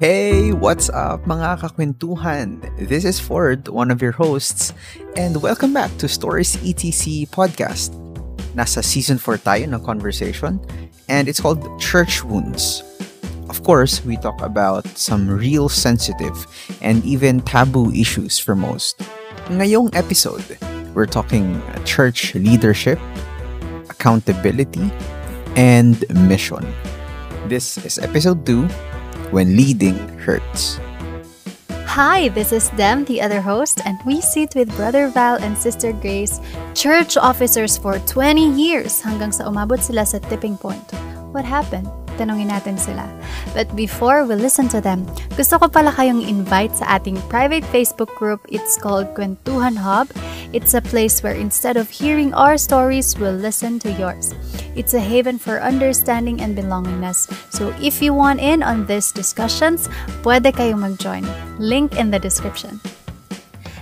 Hey, what's up mga kakwentuhan? This is Ford, one of your hosts, and welcome back to Stories ETC podcast. Nasa season 4 tayo ng conversation, and it's called Church Wounds. Of course, we talk about some real sensitive and even taboo issues for most. Ngayong episode, we're talking church leadership, accountability, and mission. This is episode 2 when leading hurts. Hi, this is Dem, the other host, and we sit with Brother Val and Sister Grace, church officers for 20 years hanggang sa umabot sila sa tipping point. What happened? Tanungin natin sila. But before we listen to them, gusto ko pala kayong invite sa ating private Facebook group. It's called Kwentuhan Hub. It's a place where instead of hearing our stories, we'll listen to yours. It's a haven for understanding and belongingness. So if you want in on these discussions, pwede kayong mag-join. Link in the description.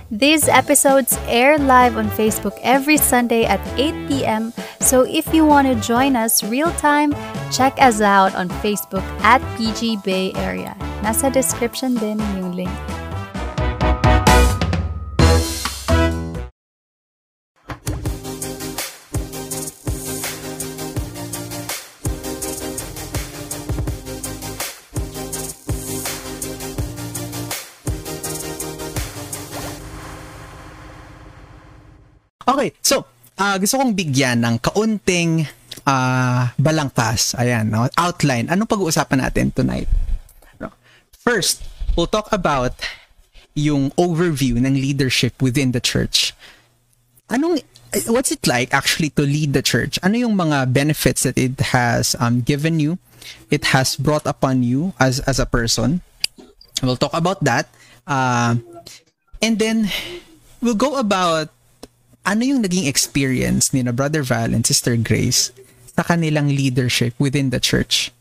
These episodes air live on Facebook every Sunday at 8 p.m. So if you want to join us real time, check us out on Facebook at PG Bay Area. Nasa description din yung link. Okay, so uh, gusto kong bigyan ng kaunting uh, balangkas. Ayan, no? outline. Anong pag-uusapan natin tonight? No? First, we'll talk about yung overview ng leadership within the church. Anong what's it like actually to lead the church? Ano yung mga benefits that it has um, given you? It has brought upon you as as a person. We'll talk about that. Uh, and then we'll go about ano yung naging experience ni na Brother Val and Sister Grace sa kanilang leadership within the church?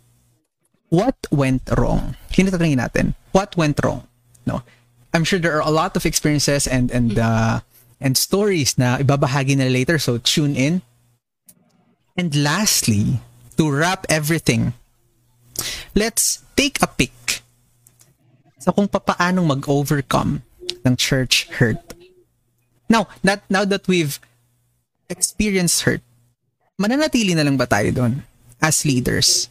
What went wrong? Hinatanungin natin, what went wrong? No? I'm sure there are a lot of experiences and and uh, and stories na ibabahagi na later, so tune in. And lastly, to wrap everything, let's take a peek sa kung papaanong mag-overcome ng church hurt Now, that, now that we've experienced hurt, mananatili na lang ba tayo doon as leaders?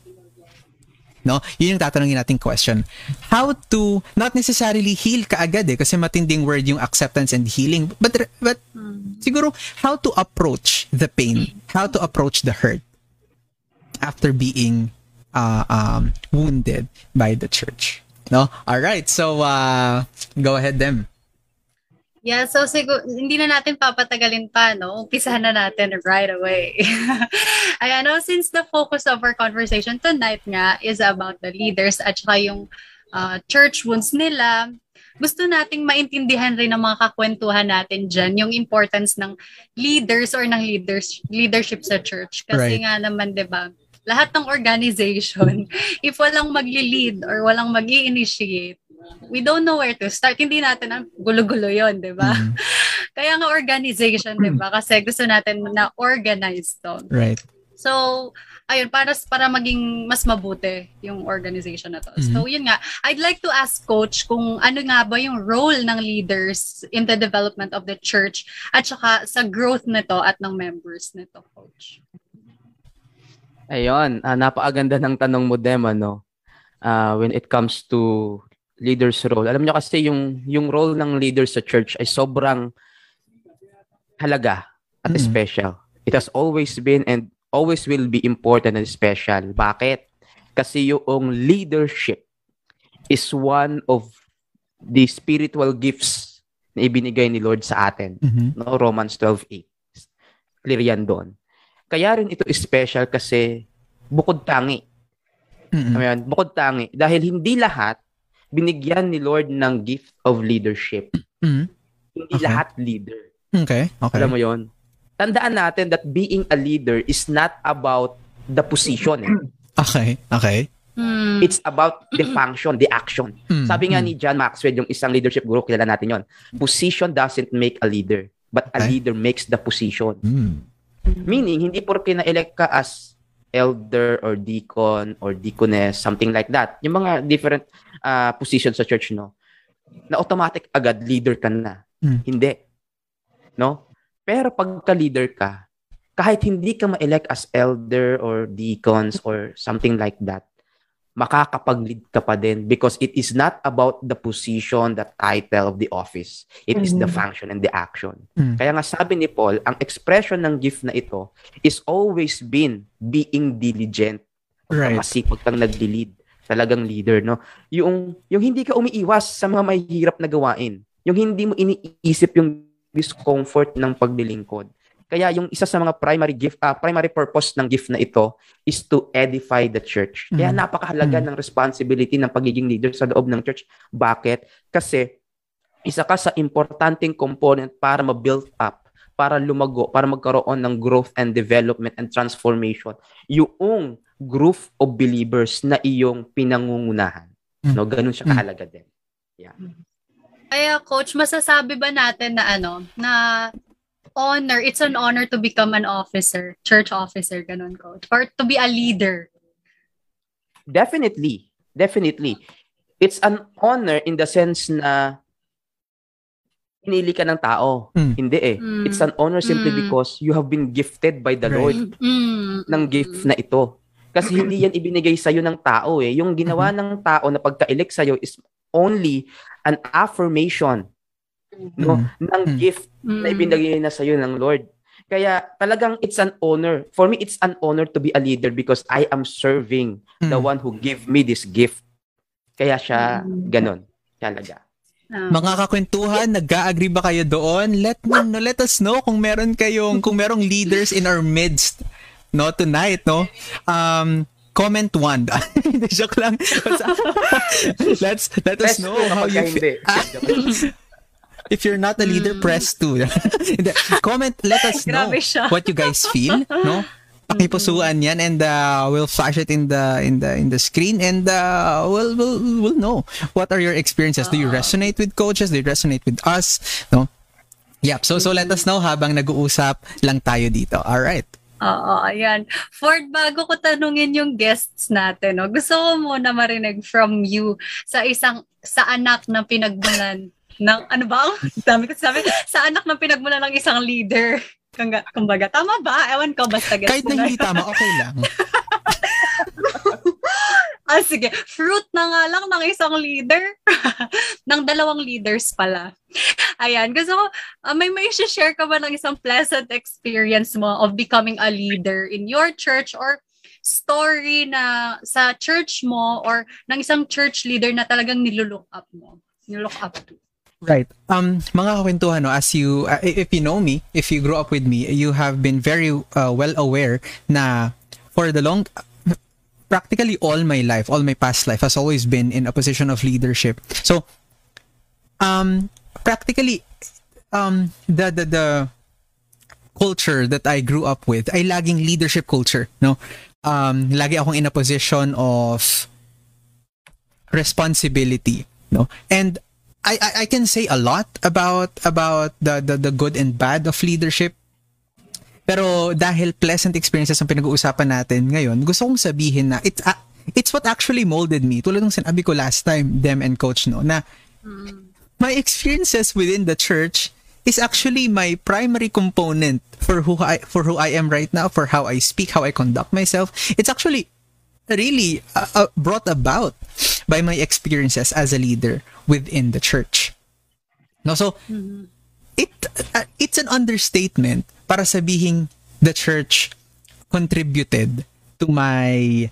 No? Yun yung tatanungin nating question. How to, not necessarily heal kaagad eh, kasi matinding word yung acceptance and healing, but, but siguro, how to approach the pain, how to approach the hurt after being uh, um, wounded by the church. No? All right. So, uh, go ahead, them. Yeah, so siguro, hindi na natin papatagalin pa, no? Umpisahan na natin right away. Ayan, no? since the focus of our conversation tonight nga is about the leaders at saka yung uh, church wounds nila, gusto nating maintindihan rin ng mga kakwentuhan natin dyan, yung importance ng leaders or ng leaders, leadership sa church. Kasi right. nga naman, di ba, lahat ng organization, if walang magli-lead or walang mag initiate we don't know where to start. Hindi natin ang gulo-gulo yon di ba? Mm. Kaya nga organization, di ba? Kasi gusto natin na organize to. Right. So, ayun, para, para maging mas mabuti yung organization na to. Mm-hmm. So, yun nga. I'd like to ask Coach kung ano nga ba yung role ng leaders in the development of the church at saka sa growth nito at ng members nito, Coach. Ayun, uh, napakaganda ng tanong mo, Dem, ano? Uh, when it comes to leader's role. Alam niyo kasi yung yung role ng leader sa church ay sobrang halaga at mm. special. It has always been and always will be important and special. Bakit? Kasi yung leadership is one of the spiritual gifts na ibinigay ni Lord sa atin. Mm-hmm. No, Romans 12:8. Clear yan doon. Kaya rin ito special kasi bukod tangi. Mm-hmm. Ayan, bukod tangi. Dahil hindi lahat binigyan ni Lord ng gift of leadership. Mm-hmm. Hindi okay. lahat leader. Okay. Okay. Alam mo yon. Tandaan natin that being a leader is not about the position. Eh. Okay. Okay. Mm. It's about the function, the action. Mm. Sabi nga ni John Maxwell, yung isang leadership guru, kilala natin yon. Position doesn't make a leader, but okay. a leader makes the position. Mm. Meaning, hindi porke na-elect ka as elder or deacon or deaconess, something like that. Yung mga different uh, position sa church, no? Na automatic agad leader ka na. Mm. Hindi. No? Pero pagka leader ka, kahit hindi ka ma-elect as elder or deacons or something like that, makakapag-lead ka pa din because it is not about the position, the title of the office. It is the Mhm. function and the action. Mm. Kaya nga sabi ni Paul, ang expression ng gift na ito is always been being diligent. Right. Masipag kang nag-lead. Talagang leader, no? Yung, yung hindi ka umiiwas sa mga mahihirap na gawain. Yung hindi mo iniisip yung discomfort ng paglilingkod. Kaya yung isa sa mga primary gift, ah, primary purpose ng gift na ito is to edify the church. Kaya Mhm. napakahalaga Mhm. ng responsibility ng pagiging leader sa loob ng church. Bakit? Kasi isa ka sa importanteng component para ma-build up, para lumago, para magkaroon ng growth and development and transformation yung group of believers na iyong pinangungunahan. Mm. No, ganun siya Mm. kahalaga din. Kaya coach, masasabi ba natin na ano, na honor, it's an honor to become an officer, church officer, ganun coach, or to be a leader. Definitely. Definitely. It's an honor in the sense na pinili ka ng tao. Mm. Hindi eh. Mm. It's an honor simply Mm. because you have been gifted by the Right. Lord Mm, ng gift na ito. Kasi hindi yan ibinigay sa'yo ng tao eh. Yung ginawa ng tao na pagka-elect sa'yo is only an affirmation no ng Mm. gift na ibinigay na sa'yo ng Lord. Kaya talagang it's an honor. For me, it's an honor to be a leader because I am serving the Mm. one who gave me this gift. Kaya siya Mm. ganon. Talaga. Ah. Mga kakwentuhan, nag-agree ba kayo doon? Let me know, let us know kung meron kayong kung merong leaders in our midst no tonight, no? Um comment one. Joke lang. Let's let us know how you feel. If you're not a leader, press 2. Hindi. Comment, let us know what you guys feel, no? Pakipusuan yan and uh, we'll flash it in the in the in the screen and uh, we'll we'll we'll know what are your experiences. Do you resonate with coaches? Do you resonate with us? No? Yep. So so let us know habang nag-uusap lang tayo dito. All right. Oo, ayan. Ford, bago ko tanungin yung guests natin, no, gusto ko muna marinig from you sa isang, sa anak ng pinagmulan ng, ano ba? Ang Dami ko sabi, sa anak ng pinagmulan ng isang leader. Kumbaga, kumbaga, tama ba? Ewan ko, basta guess Kahit na hindi tama, okay lang. Ah, sige. Fruit na nga lang ng isang leader. ng dalawang leaders pala. Ayan. Gusto ko, ah, may may share ka ba ng isang pleasant experience mo of becoming a leader in your church or story na sa church mo or ng isang church leader na talagang nilulook up mo? Nilook up to. Right. Um, mga kwentuhan, no, as you, uh, if you know me, if you grew up with me, you have been very uh, well aware na for the long, practically all my life, all my past life has always been in a position of leadership. So, um, practically, um, the, the, the culture that I grew up with ay laging leadership culture, no? Um, lagi akong in a position of responsibility, no? And I, I I can say a lot about about the, the the good and bad of leadership. Pero dahil pleasant experiences ang pinag-uusapan natin ngayon, gusto kong sabihin na it's a- it's what actually molded me. Tulad ng sinabi ko last time, them and coach no, na my experiences within the church is actually my primary component for who I for who I am right now, for how I speak, how I conduct myself. It's actually really uh, uh, brought about by my experiences as a leader within the church. No, so it uh, it's an understatement para sabihin the church contributed to my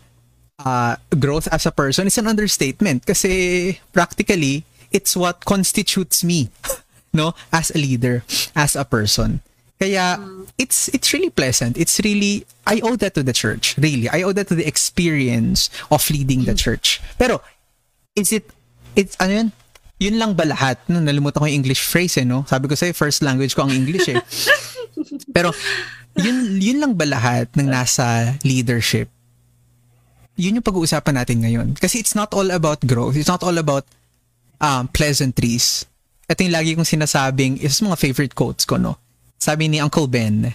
uh, growth as a person. It's an understatement kasi practically it's what constitutes me, no, as a leader, as a person. Kaya it's it's really pleasant. It's really I owe that to the church. Really, I owe that to the experience of leading the church. Pero is it it's ano yun? Yun lang ba lahat? No, nalimutan ko yung English phrase eh, no? Sabi ko sa'yo, first language ko ang English eh. Pero, yun, yun lang ba lahat ng nasa leadership? Yun yung pag-uusapan natin ngayon. Kasi it's not all about growth. It's not all about um, pleasantries. Ito yung lagi kong sinasabing, isa sa mga favorite quotes ko, no? Sabi ni Uncle Ben,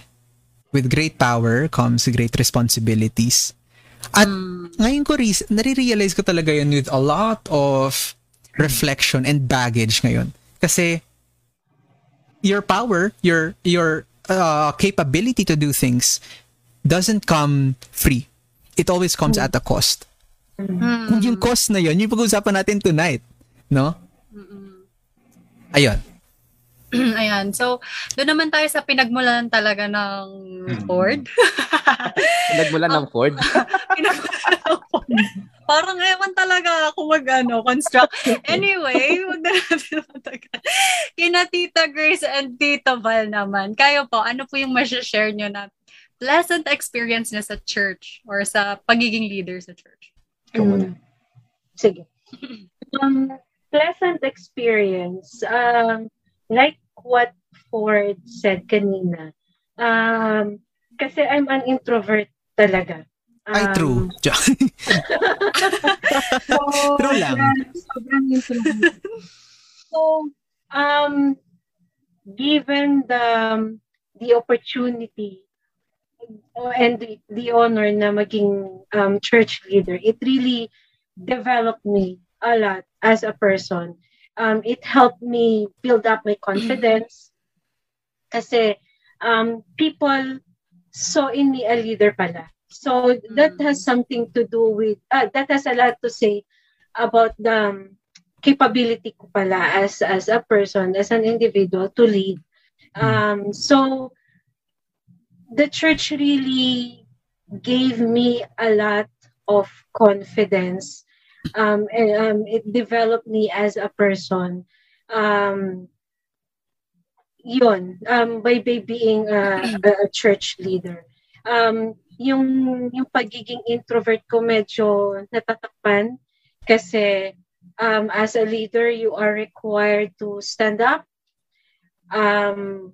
with great power comes great responsibilities. At Mm. ngayon ko, re- nare-realize ko talaga yun with a lot of reflection and baggage ngayon. Kasi, your power, your, your uh, capability to do things doesn't come free. It always comes at a cost. Mm. Kung yung cost na yun, yung pag-uusapan natin tonight. No? Ayun. Ayan. So, doon naman tayo sa pinagmulan talaga ng Ford. Nagmula ng Ford. pinagmulan ng Ford. Parang ewan talaga ako mag ano, construct. Anyway, wag na natin matagal. Kina Tita Grace and Tito Val naman. Kayo po, ano po yung share nyo na pleasant experience niya sa church or sa pagiging leader sa church? Mm. Sige. Um, pleasant experience. Um, like what Ford said kanina. Um, kasi I'm an introvert talaga. Ay, Um, true. So, True lang. sobrang introvert. so, um, given the the opportunity and the, the honor na maging um, church leader, it really developed me a lot as a person. Um, it helped me build up my confidence kasi um, people saw in me a leader pala. So that has something to do with, uh, that has a lot to say about the um, capability ko pala as, as a person, as an individual to lead. Um, so the church really gave me a lot of confidence. Um, and um, it developed me as a person. Um, yun, um, by, by being a, a church leader. Um, yung, yung pagiging introvert ko medyo natatakpan kasi um, as a leader, you are required to stand up, um,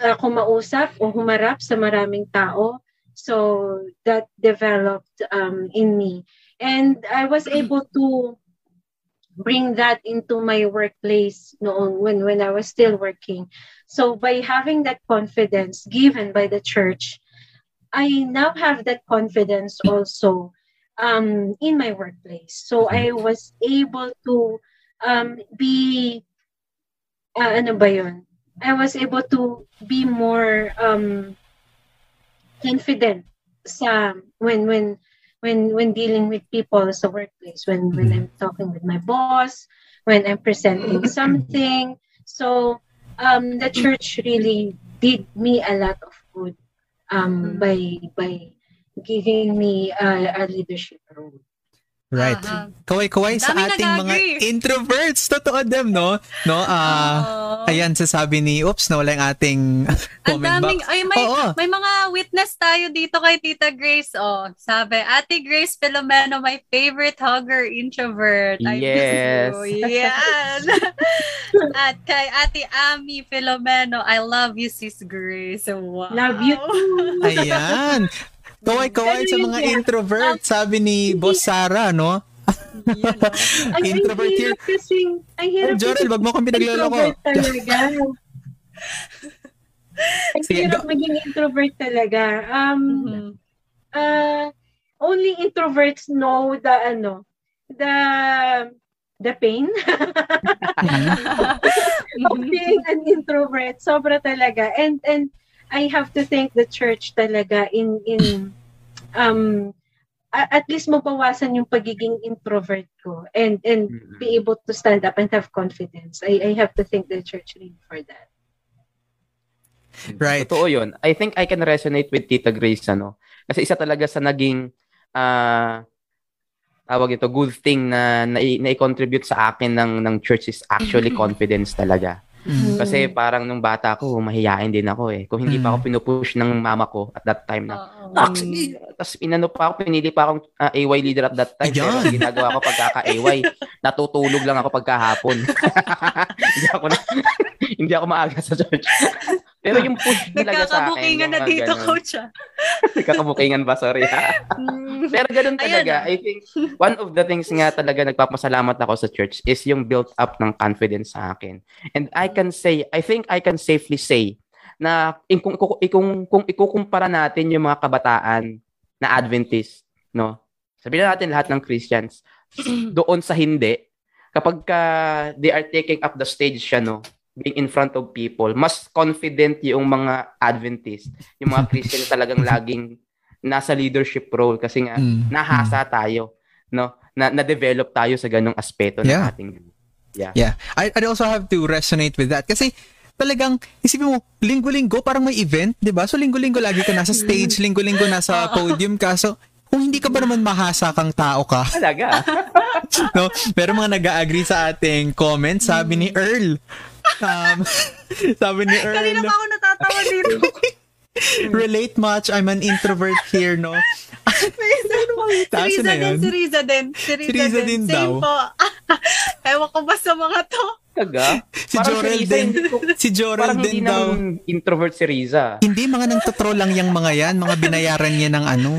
uh, kumausap o humarap sa maraming tao. So that developed um, in me. And I was able to bring that into my workplace noon when, when I was still working. So by having that confidence given by the church, I now have that confidence also um, in my workplace. So I was able to um, be, uh, ano ba yun? I was able to be more um, confident sa when when when when dealing with people sa workplace when when I'm talking with my boss when I'm presenting something. So um the church really did me a lot of good um by by giving me a, a leadership role Right. Aha. Kaway-kaway sa ating mga nag-agree. introverts. Totoo dem, no? No, ah... Oo. Ayan, sasabi ni, oops, nawala yung ating comment daming, box. ay may, Oo. may mga witness tayo dito kay Tita Grace. Oh, sabi, Ate Grace Filomeno, my favorite hugger introvert. I miss Yes. you. Yan. At kay Ate Ami Filomeno, I love you, Sis Grace. Wow. Love you too. Ayan. Kaway-kaway sa mga introvert. Sabi ni Boss Sara, no? Ay, Introvert here. kasing, ang hirap Oh, Jorel, wag mo akong pinagloloko. introvert talaga. ang Sige, hirap maging introvert talaga. Um, Mhm. uh, only introverts know the ano, the the pain of being an introvert. Sobra talaga. And and I have to thank the church talaga in in um at least mabawasan yung pagiging introvert ko and and be able to stand up and have confidence. I I have to thank the church really for that. Right. Totoo yun. I think I can resonate with Tita Grace, ano? Kasi isa talaga sa naging, ah, tawag ito, good thing na, na, na-contribute sa akin ng, ng church is actually confidence talaga. Mm. Kasi parang nung bata ko, mahihain din ako eh. Kung hindi pa ako pinupush ng mama ko at that time na, ah, sige. Tapos inano pa ako, pinili pa akong ah, AY leader at that time. Pero Ayan. ang ginagawa ko pagkaka-AY, natutulog lang ako pagkahapon. hindi ako na, hindi ako maaga sa church. Pero yung push talaga sa akin. Nagkakabukingan na dito, ganun. coach. ah. Nagkakabukingan ba? Sorry. Mm. Pero ganun talaga. ah. I think one of the things nga talaga nagpapasalamat ako sa church is yung built up ng confidence sa akin. And I can say, I think I can safely say na kung, kung, kung, kung ikukumpara natin yung mga kabataan na Adventist, no? Sabihin na natin lahat ng Christians, doon sa hindi, kapag ka they are taking up the stage siya, no? Being in front of people, mas confident yung mga Adventist, yung mga Christian talagang laging nasa leadership role kasi nga Mm. nahasa tayo, no? Na na-develop tayo sa ganong aspeto ng Yeah. ating Yeah. Yeah. I, I also have to resonate with that. Kasi talagang, isipin mo, linggo-linggo parang may event, di ba? So linggo-linggo lagi ka nasa stage, linggo-linggo nasa podium ka. So, kung hindi ka pa naman mahasa kang tao ka, Talaga. no? Pero mga nag-agree sa ating comment, sabi ni Earl. Um, sabi ni Earl, Kanina pa ako natatawa dito. relate much, I'm an introvert here, no? ano si Taas Riza na din, si Riza din. Si Riza, Si Riza din Same daw. po. Ewan ko ba sa mga to? Talaga. Si Parang Jorel Riza, din. Si Jorel Parang din hindi daw. naman introvert si Riza. Hindi, mga nang lang yung mga yan. Mga binayaran niya ng ano.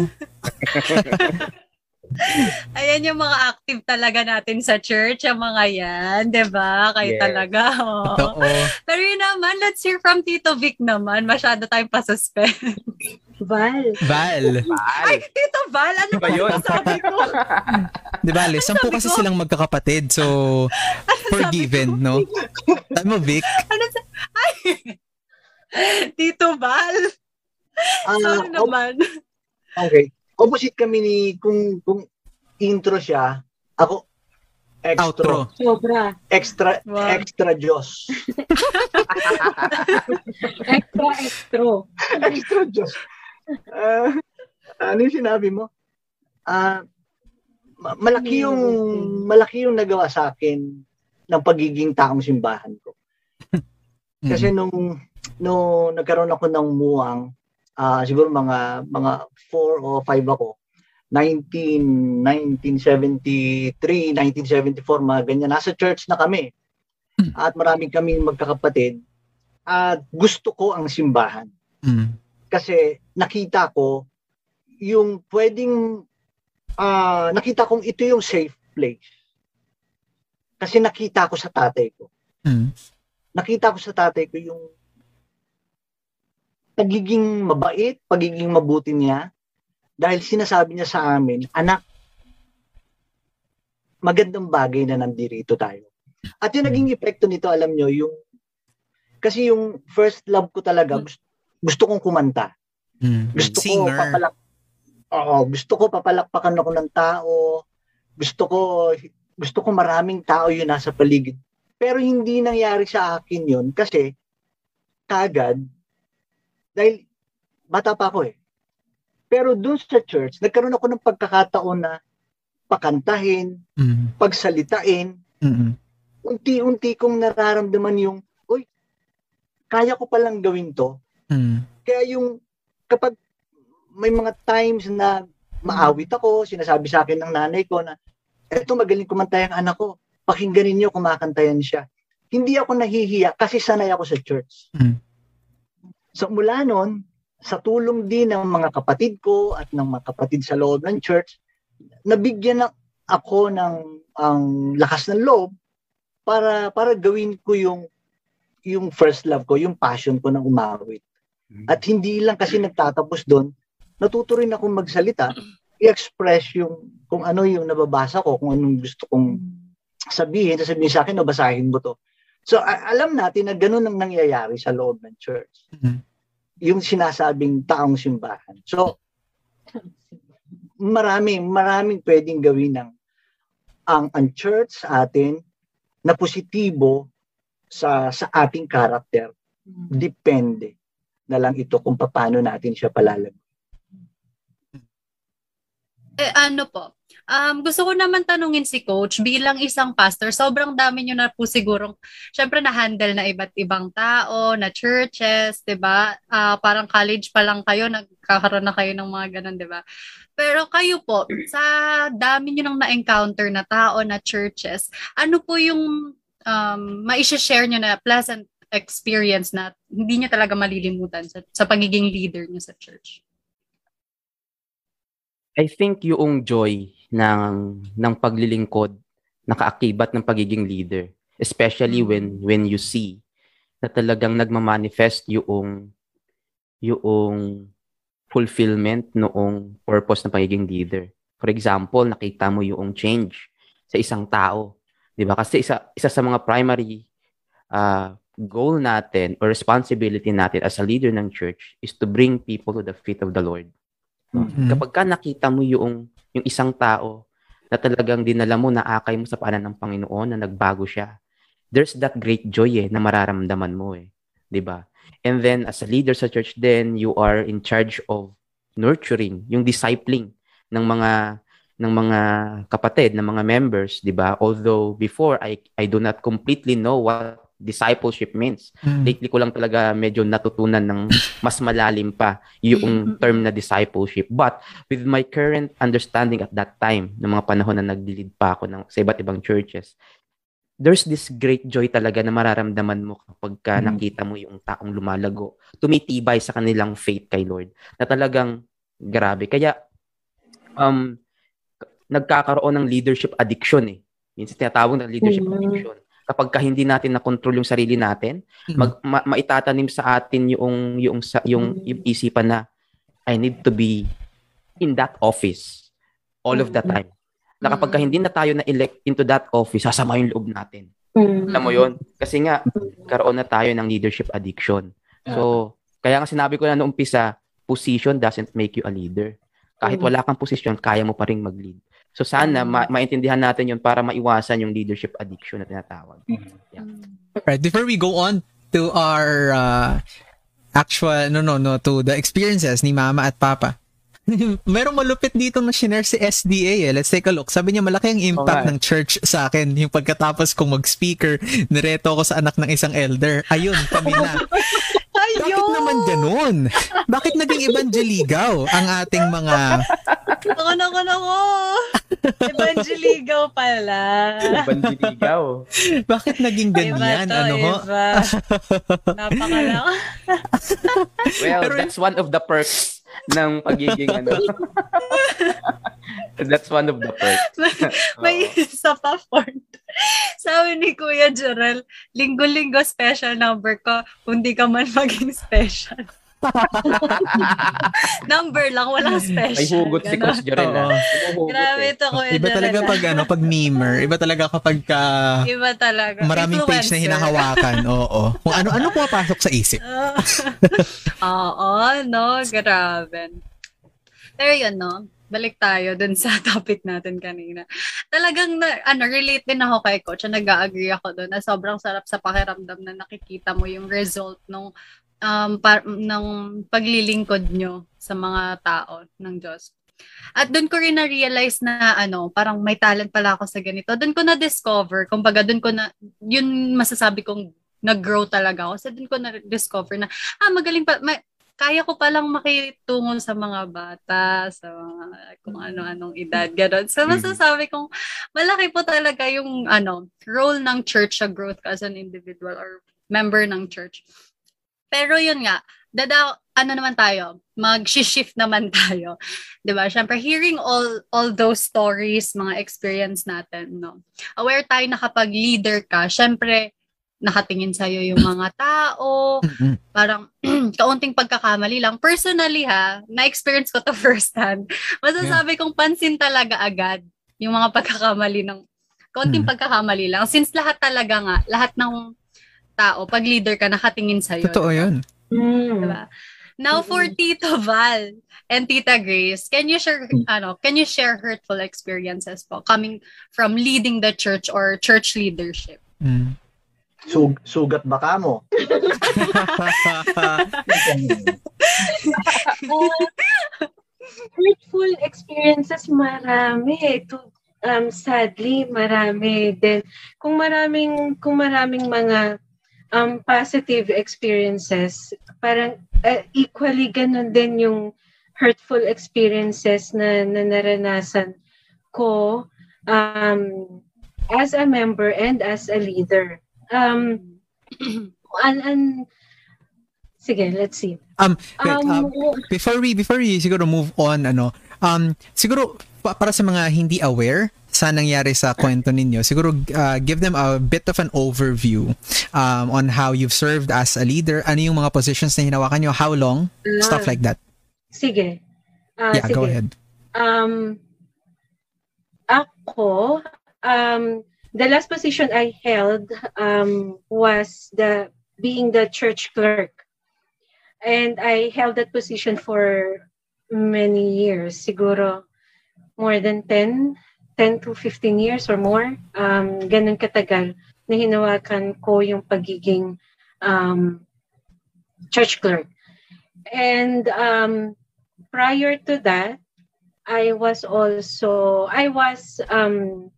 Ayan yung mga active talaga natin sa church, yung mga yan, 'di ba? Kayo Yes. talaga. oo. Oo. Pero yun naman, let's hear from Tito Vic naman. Masyado tayong pa-suspend. Val. Val. Ay, Tito Val, ano Ba yun? Sabi ko. Di ba, Les? Sampu kasi ko? silang magkakapatid. So, forgiven, no? Sabi mo, Vic? Ano sa... Ay! Tito Val. Ah, Sorry op- naman. okay. Opposite kami ni kung kung intro siya, ako extra Outro. Sobra. extra Wow. extra Diyos. Extra, extra. extra Diyos. Ah, ano yung sinabi mo? Ah, ma- malaki yung malaki yung nagawa sa akin ng pagiging taong simbahan ko. Kasi nung nung nagkaroon ako ng muwang, ah siguro mga mga 4 o 5 ako. 19 1973, 1974 mga ganyan. Nasa church na kami. At maraming kaming magkakapatid. At gusto ko ang simbahan Mm. kasi nakita ko yung pwedeng ah nakita kong ito yung safe place. Kasi nakita ko sa tatay ko Mm. nakita ko sa tatay ko yung pagiging mabait, pagiging mabuti niya dahil sinasabi niya sa amin, anak, magandang bagay na nandirito tayo. At yung naging epekto nito, alam nyo, yung kasi yung first love ko talaga, gusto, gusto kong kumanta. Mm. Gusto ko Singer. papalak Oo, gusto ko papalakpakan ako ng tao. Gusto ko gusto ko maraming tao yun nasa paligid. Pero hindi nangyari sa akin yun kasi kagad dahil bata pa ako eh. Pero dun sa church, nagkaroon ako ng pagkakataon na pakantahin, Mm. pagsalitain, Mm. unti-unti kong nararamdaman yung, uy, kaya ko palang gawin to. Mm. Kaya yung kapag may mga times na maawit ako, sinasabi sa akin ng nanay ko na, eto magaling kumanta yung anak ko, pakingganin niyo kumakantayan siya. Hindi ako nahihiya kasi sanay ako sa church. Mm. So mula noon, sa tulong din ng mga kapatid ko at ng mga kapatid sa loob ng church, nabigyan na ako ng ang lakas ng loob para para gawin ko yung yung first love ko, yung passion ko ng umawit. At hindi lang kasi nagtatapos doon, natuto rin akong magsalita, i-express yung kung ano yung nababasa ko, kung anong gusto kong sabihin, sasabihin sa akin, o basahin mo to. So, a- alam natin na ganun ang nangyayari sa loob ng church. Mhm. Yung sinasabing taong simbahan. So, maraming, maraming pwedeng gawin ng ang, ang church sa atin na positibo sa sa ating karakter. Depende na lang ito kung paano natin siya palalag. Eh, ano po, um, gusto ko naman tanungin si Coach, bilang isang pastor, sobrang dami nyo na po sigurong, syempre na-handle na iba't ibang tao, na churches, 'di ba Ah, parang college pa lang kayo, nagkakaroon na kayo ng mga ganun, 'di ba Pero kayo po, sa dami nyo nang na-encounter na tao, na churches, ano po yung um, maisha-share nyo na pleasant experience na hindi nyo talaga malilimutan sa, sa pagiging leader nyo sa church? I think yung joy ng ng paglilingkod nakaakibat ng pagiging leader especially when when you see na talagang nagma-manifest yung yung fulfillment noong purpose ng pagiging leader. For example, nakita mo yung change sa isang tao. 'Di ba? Kasi isa isa sa mga primary uh, goal natin or responsibility natin as a leader ng church is to bring people to the feet of the Lord. Mhm. Kapag ka nakita mo yung yung isang tao na talagang dinala mo, naakay mo sa paanan ng Panginoon, na nagbago siya, there's that great joy eh, na mararamdaman mo eh. ba? And then, as a leader sa church then, you are in charge of nurturing, yung discipling ng mga ng mga kapatid, ng mga members, 'di ba? Although before I I do not completely know what discipleship means. Mm. Lately ko lang talaga medyo natutunan ng mas malalim pa yung term na discipleship. But with my current understanding at that time, ng mga panahon na nag-lead pa ako ng, sa iba't ibang churches, there's this great joy talaga na mararamdaman mo kapag ka Mm. nakita mo yung taong lumalago, tumitibay sa kanilang faith kay Lord. Na talagang grabe. Kaya um nagkakaroon ng leadership addiction eh. Minsan tinatawag na leadership Mm. addiction. Kapag ka hindi natin na-control yung sarili natin, Mm. mag, ma- maitatanim sa atin yung yung sa, yung, Mm. yung isipan na I need to be in that office all of the Mm. time. Na kapag ka hindi na tayo na-elect into that office, sasama yung loob natin. Mm. Alam mo yon Kasi nga, karoon na tayo ng leadership addiction. So, kaya nga sinabi ko na noong umpisa, position doesn't make you a leader. Kahit Mm. wala kang position, kaya mo pa rin mag-lead. So sana ma- maintindihan natin 'yon para maiwasan yung leadership addiction na tinatawag. Right. Before we go on to our uh, actual, no, no, no, to the experiences ni mama at papa. Merong malupit dito na shinare si SDA eh. Let's take a look. Sabi niya malaki ang impact nga. ng church sa akin. Yung pagkatapos kong mag-speaker, nireto ako sa anak ng isang elder. Ayun, kami na. Bakit naman ganun? Bakit naging evangeligaw ang ating mga... Ako, ako, ako. Evangeligaw pala. Bandiligaw. Bakit naging ganyan? Iba to, ano ho? iba. Well, Pero- that's one of the perks ng pagiging ano. that's one of the perks. May Oo. isa pa Ford. Sabi ni Kuya Jorel, linggo-linggo special number ko, kung di ka man maging special. number lang, walang May special. hugot si. Coach Jorel. Oo. ah. Grabe ito, Kuya Iba talaga Jorel, pag ano, pag memer. Iba talaga kapag ka Iba talaga. maraming page na hinahawakan. Oo. Kung ano-ano pumapasok sa isip. Oo, no, grabe. Pero yun, no, balik tayo dun sa topic natin kanina. Talagang, na, ano, relate din ako kay coach. Nag-agree ako dun na sobrang sarap sa pakiramdam na nakikita mo yung result ng um, par- ng paglilingkod nyo sa mga tao ng Diyos. At doon ko rin na-realize na ano, parang may talent pala ako sa ganito. Doon ko na-discover, kumbaga doon ko na, yun masasabi kong nag-grow talaga ako. So doon ko na-discover na, ah, magaling pa, ma- kaya ko palang makitungo sa mga bata, sa mga kung ano-anong edad, gano'n. So, Mhm. masasabi kong malaki po talaga yung ano, role ng church sa growth as an individual or member ng church. Pero yun nga, dada, ano naman tayo, mag-shift naman tayo. 'Di ba? Syempre, hearing all all those stories, mga experience natin, no? Aware tayo na kapag leader ka, syempre, nakatingin sa'yo yung mga tao, parang kaunting pagkakamali lang. Personally ha, na-experience ko to first hand. Masasabi kong pansin talaga agad yung mga pagkakamali ng kaunting Mm. pagkakamali lang. Since lahat talaga nga, lahat ng tao, pag leader ka, nakatingin sa'yo. Totoo yun. Mm. Diba? Now for Tito Val and Tita Grace, can you share ano, can you share hurtful experiences po coming from leading the church or church leadership? Mm. Sug, sugat baka mo. hurtful experiences marami. To, um, sadly, marami din. Kung maraming, kung maraming mga um, positive experiences, parang uh, equally ganun din yung hurtful experiences na, na naranasan ko um, as a member and as a leader. Um, an, an, sige, let's see. Um, wait, Um, um, before we before we siguro move on ano um siguro pa- para sa mga hindi aware sa nangyari sa kwento ninyo siguro uh, give them a bit of an overview um on how you've served as a leader ano yung mga positions na hinawakan nyo how long stuff like that sige. Ah, yeah, sige. go ahead. Um, ako, um, the last position I held um, was the being the church clerk. And I held that position for many years, siguro more than 10, 10 to 15 years or more. Um, ganun katagal na hinawakan ko yung pagiging um, church clerk. And um, prior to that, I was also I was um,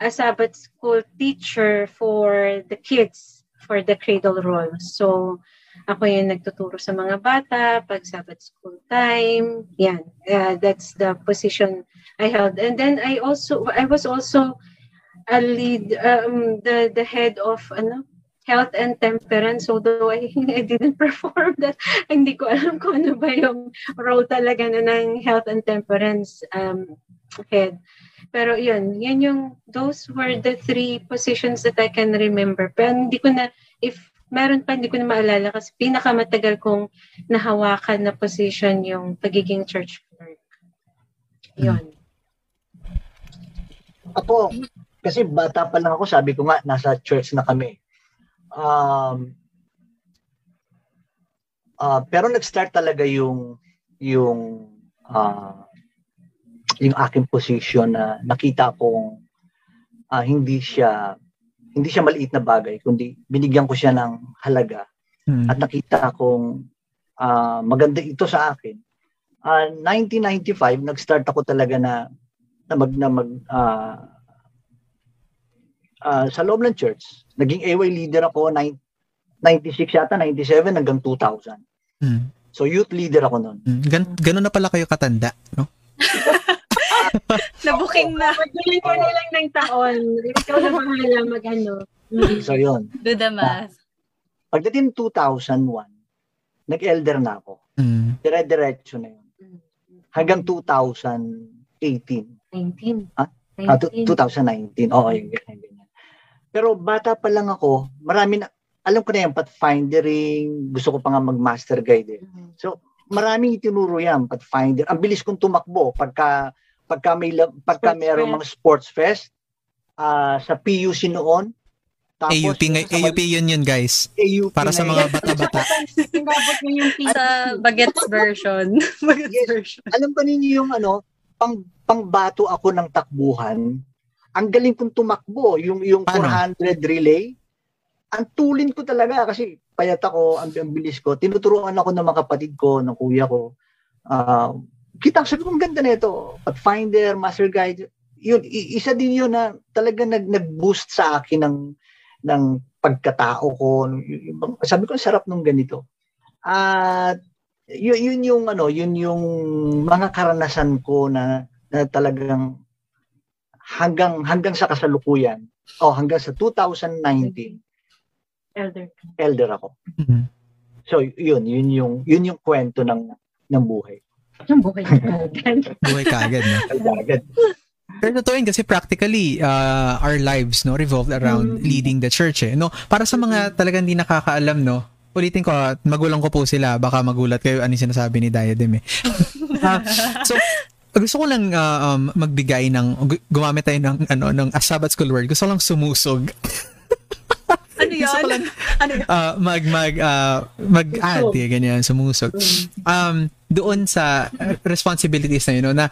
a Sabbath school teacher for the kids for the cradle roll. So ako yung nagtuturo sa mga bata pag Sabbath school time. Yan. Uh, that's the position I held. And then I also I was also a lead um, the the head of ano health and temperance although I, I didn't perform that hindi ko alam kung ano ba yung role talaga na ng health and temperance um, head pero yun yun yung those were the three positions that I can remember pero hindi ko na if meron pa hindi ko na maalala kasi pinakamatagal kong nahawakan na position yung pagiging church clerk yun Ako, kasi bata pa lang ako, sabi ko nga, nasa church na kami. Um, uh, pero nag-start talaga yung yung uh, yung aking position na nakita kong uh, hindi siya hindi siya maliit na bagay kundi binigyan ko siya ng halaga Hmm. at nakita kong uh, maganda ito sa akin. Uh, 1995 nag-start ako talaga na na mag na mag uh, uh, sa loob ng church. Naging AY leader ako 9, 96 yata, 97 hanggang 2000. Hmm. So youth leader ako noon. Hmm. Gan- ganun na pala kayo katanda, no? Nabuking na. Magbilan ko na lang ng taon. Ikaw na bahala mag ano. Mm. So yun. Do the math. Pagdating 2001, nag-elder na ako. Hmm. Dire-diretso na yun. Hanggang 2018. 19. Ah? Ah, tu- 2019. Oo, yung ganyan. Pero bata pa lang ako, marami na, alam ko na yung pathfindering, gusto ko pa nga mag-master guide eh. So, maraming itinuro yan, pathfinder. Ang bilis kong tumakbo pagka pagka may pagka fest. mga sports fest ah, sa PUC noon. Tapos AUP, ngay- AUP yun yun, guys. AUP Para sa mga bata-bata. Sa Bagets version. Bagets Yes. version. alam pa ninyo yung ano, pang pangbato ako ng takbuhan. Ang galing kong tumakbo, yung yung Paano? 400 relay. Ang tulin ko talaga kasi payat ako, ang, ang bilis ko. Tinuturuan ako ng mga kapatid ko, ng kuya ko. Ah, kita sabi ko, ang ganda na ito. Pathfinder, Master Guide. Yun, isa din yun na talaga nag, nag-boost sa akin ng, ng pagkatao ko. Sabi ko, ang sarap nung ganito. At yun, yun yung ano, yun yung mga karanasan ko na, na talagang hanggang hanggang sa kasalukuyan o hanggang sa 2019 Elder. elder ako. Hmm. So yun, yun yung yun yung kwento ng ng buhay. Ang buhay ng kagan. Buhay ka agad, no? Agad. Pero totoo yun kasi practically uh, our lives no revolved around Mm. leading the church eh no para sa mga talagang hindi nakakaalam no ulitin ko at magulang ko po sila baka magulat kayo ano yung sinasabi ni Diadem eh Ah, so gusto ko lang uh, um, magbigay ng gu- gumamit tayo ng ano ng a Sabbath school word gusto ko lang sumusog Ano yan? lang Ano uh, mag mag uh, mag-add eh, ganyan sumusog um doon sa uh, responsibilities na yun no, na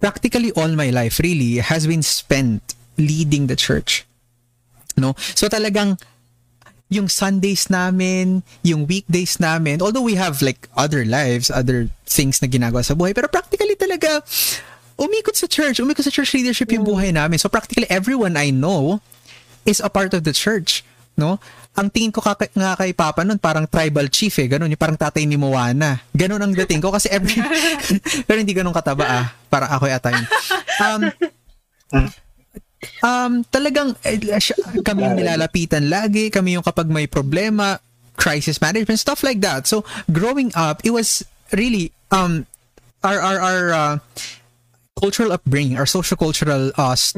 practically all my life really has been spent leading the church no? So talagang yung Sundays namin, yung weekdays namin, although we have like other lives, other things na ginagawa sa buhay, pero practically talaga umikot sa church, umikot sa church leadership yung buhay namin. So practically everyone I know is a part of the church, no? Ang tingin ko kaka- nga kay Papa nun, parang tribal chief eh, ganun, yung parang tatay ni Moana. Ganun ang dating ko kasi every, pero hindi ganun kataba ah, para ako yata yun. Um, um, talagang eh, kami yung nilalapitan lagi, kami yung kapag may problema, crisis management, stuff like that. So, growing up, it was really, um, our, our, our, uh, cultural upbringing, our social cultural uh, s-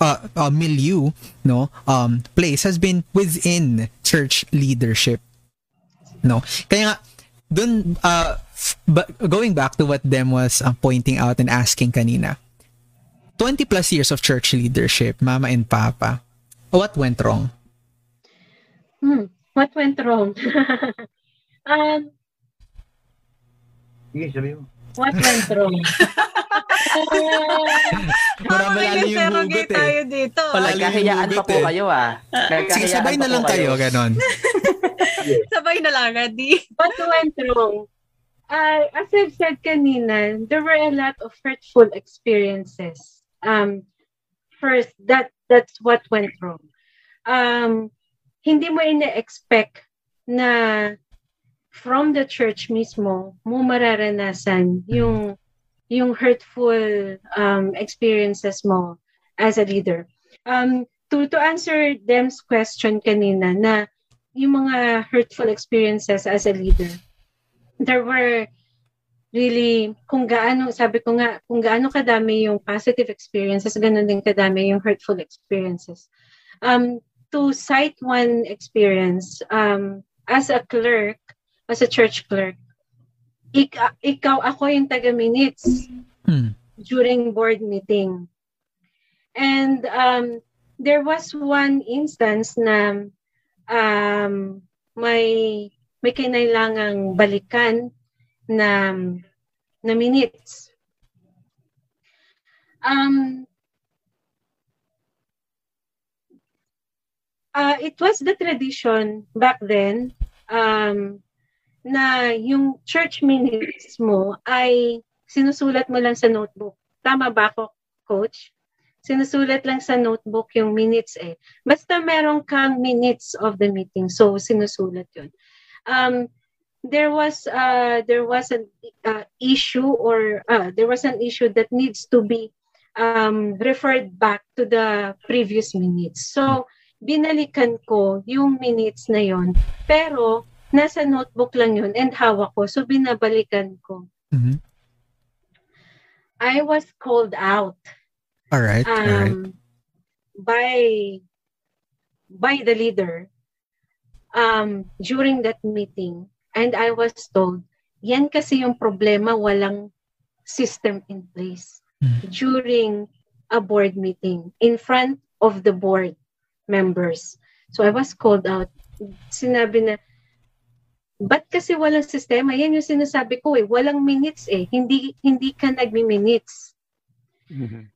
uh, uh, milieu, no, um, place has been within church leadership. No. Kaya nga dun uh, but going back to what Dem was uh, pointing out and asking kanina, 20 plus years of church leadership, mama and papa, what went wrong? Hmm, what went wrong? um, Sige, sabi mo. What went wrong? Marami lalo yung hugot eh. tayo dito. Pala- Nagkahiyaan pa po eh. kayo ah. Sige, Nagkahiyaan sabay na lang kayo, ganon. Sabay na lang, Adi. what went wrong? Uh, as I've said kanina, there were a lot of hurtful experiences. Um, first, that that's what went wrong. Um, hindi mo ina-expect na from the church mismo mo mararanasan yung yung hurtful um, experiences mo as a leader. Um, to to answer Dem's question kanina na yung mga hurtful experiences as a leader, there were really, kung gaano, sabi ko nga, kung gaano kadami yung positive experiences, ganun din kadami yung hurtful experiences. Um, to cite one experience, um, as a clerk, as a church clerk, ik- ikaw, ako yung taga-minutes Hmm. during board meeting. And um, there was one instance na um, may may kinailangang balikan na na minutes. Um, uh, it was the tradition back then um, na yung church minutes mo ay sinusulat mo lang sa notebook. Tama ba ako, coach? Sinusulat lang sa notebook yung minutes eh. Basta meron kang minutes of the meeting, so sinusulat yun. Um, there was uh, there was an uh, issue or uh, there was an issue that needs to be um, referred back to the previous minutes. So, binalikan ko yung minutes na yon pero nasa notebook lang yun and hawak ko. So, binabalikan ko. Mhm. I was called out Alright, alright. um, by by the leader um, during that meeting and I was told yan kasi yung problema walang system in place Hmm. during a board meeting in front of the board members so I was called out sinabi na ba't kasi walang sistema? Yan yung sinasabi ko eh. Walang minutes eh. Hindi hindi ka nagmi-minutes. Mhm.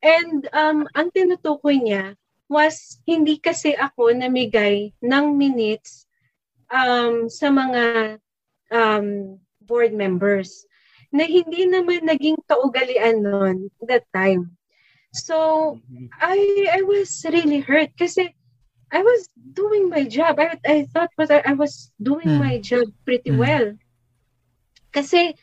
And um, ang tinutukoy niya was hindi kasi ako namigay ng minutes um, sa mga um, board members na hindi naman naging kaugalian nun that time. So, I I was really hurt kasi I was doing my job. I I thought was I, I was doing Hmm. my job pretty Hmm. well. Kasi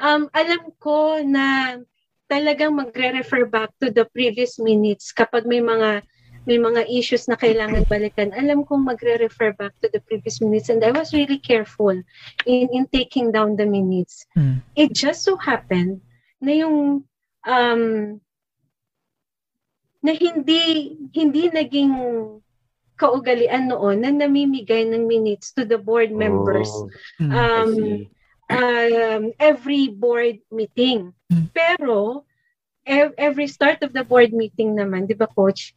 um alam ko na talagang magre-refer back to the previous minutes kapag may mga may mga issues na kailangan balikan. Alam kong magre-refer back to the previous minutes and I was really careful in in taking down the minutes. Hmm. It just so happened na yung um na hindi hindi naging kaugalian noon na namimigay ng minutes to the board members Oh, Hmm. I um, um, every board meeting. Mm. Pero, ev- every start of the board meeting naman, di ba coach,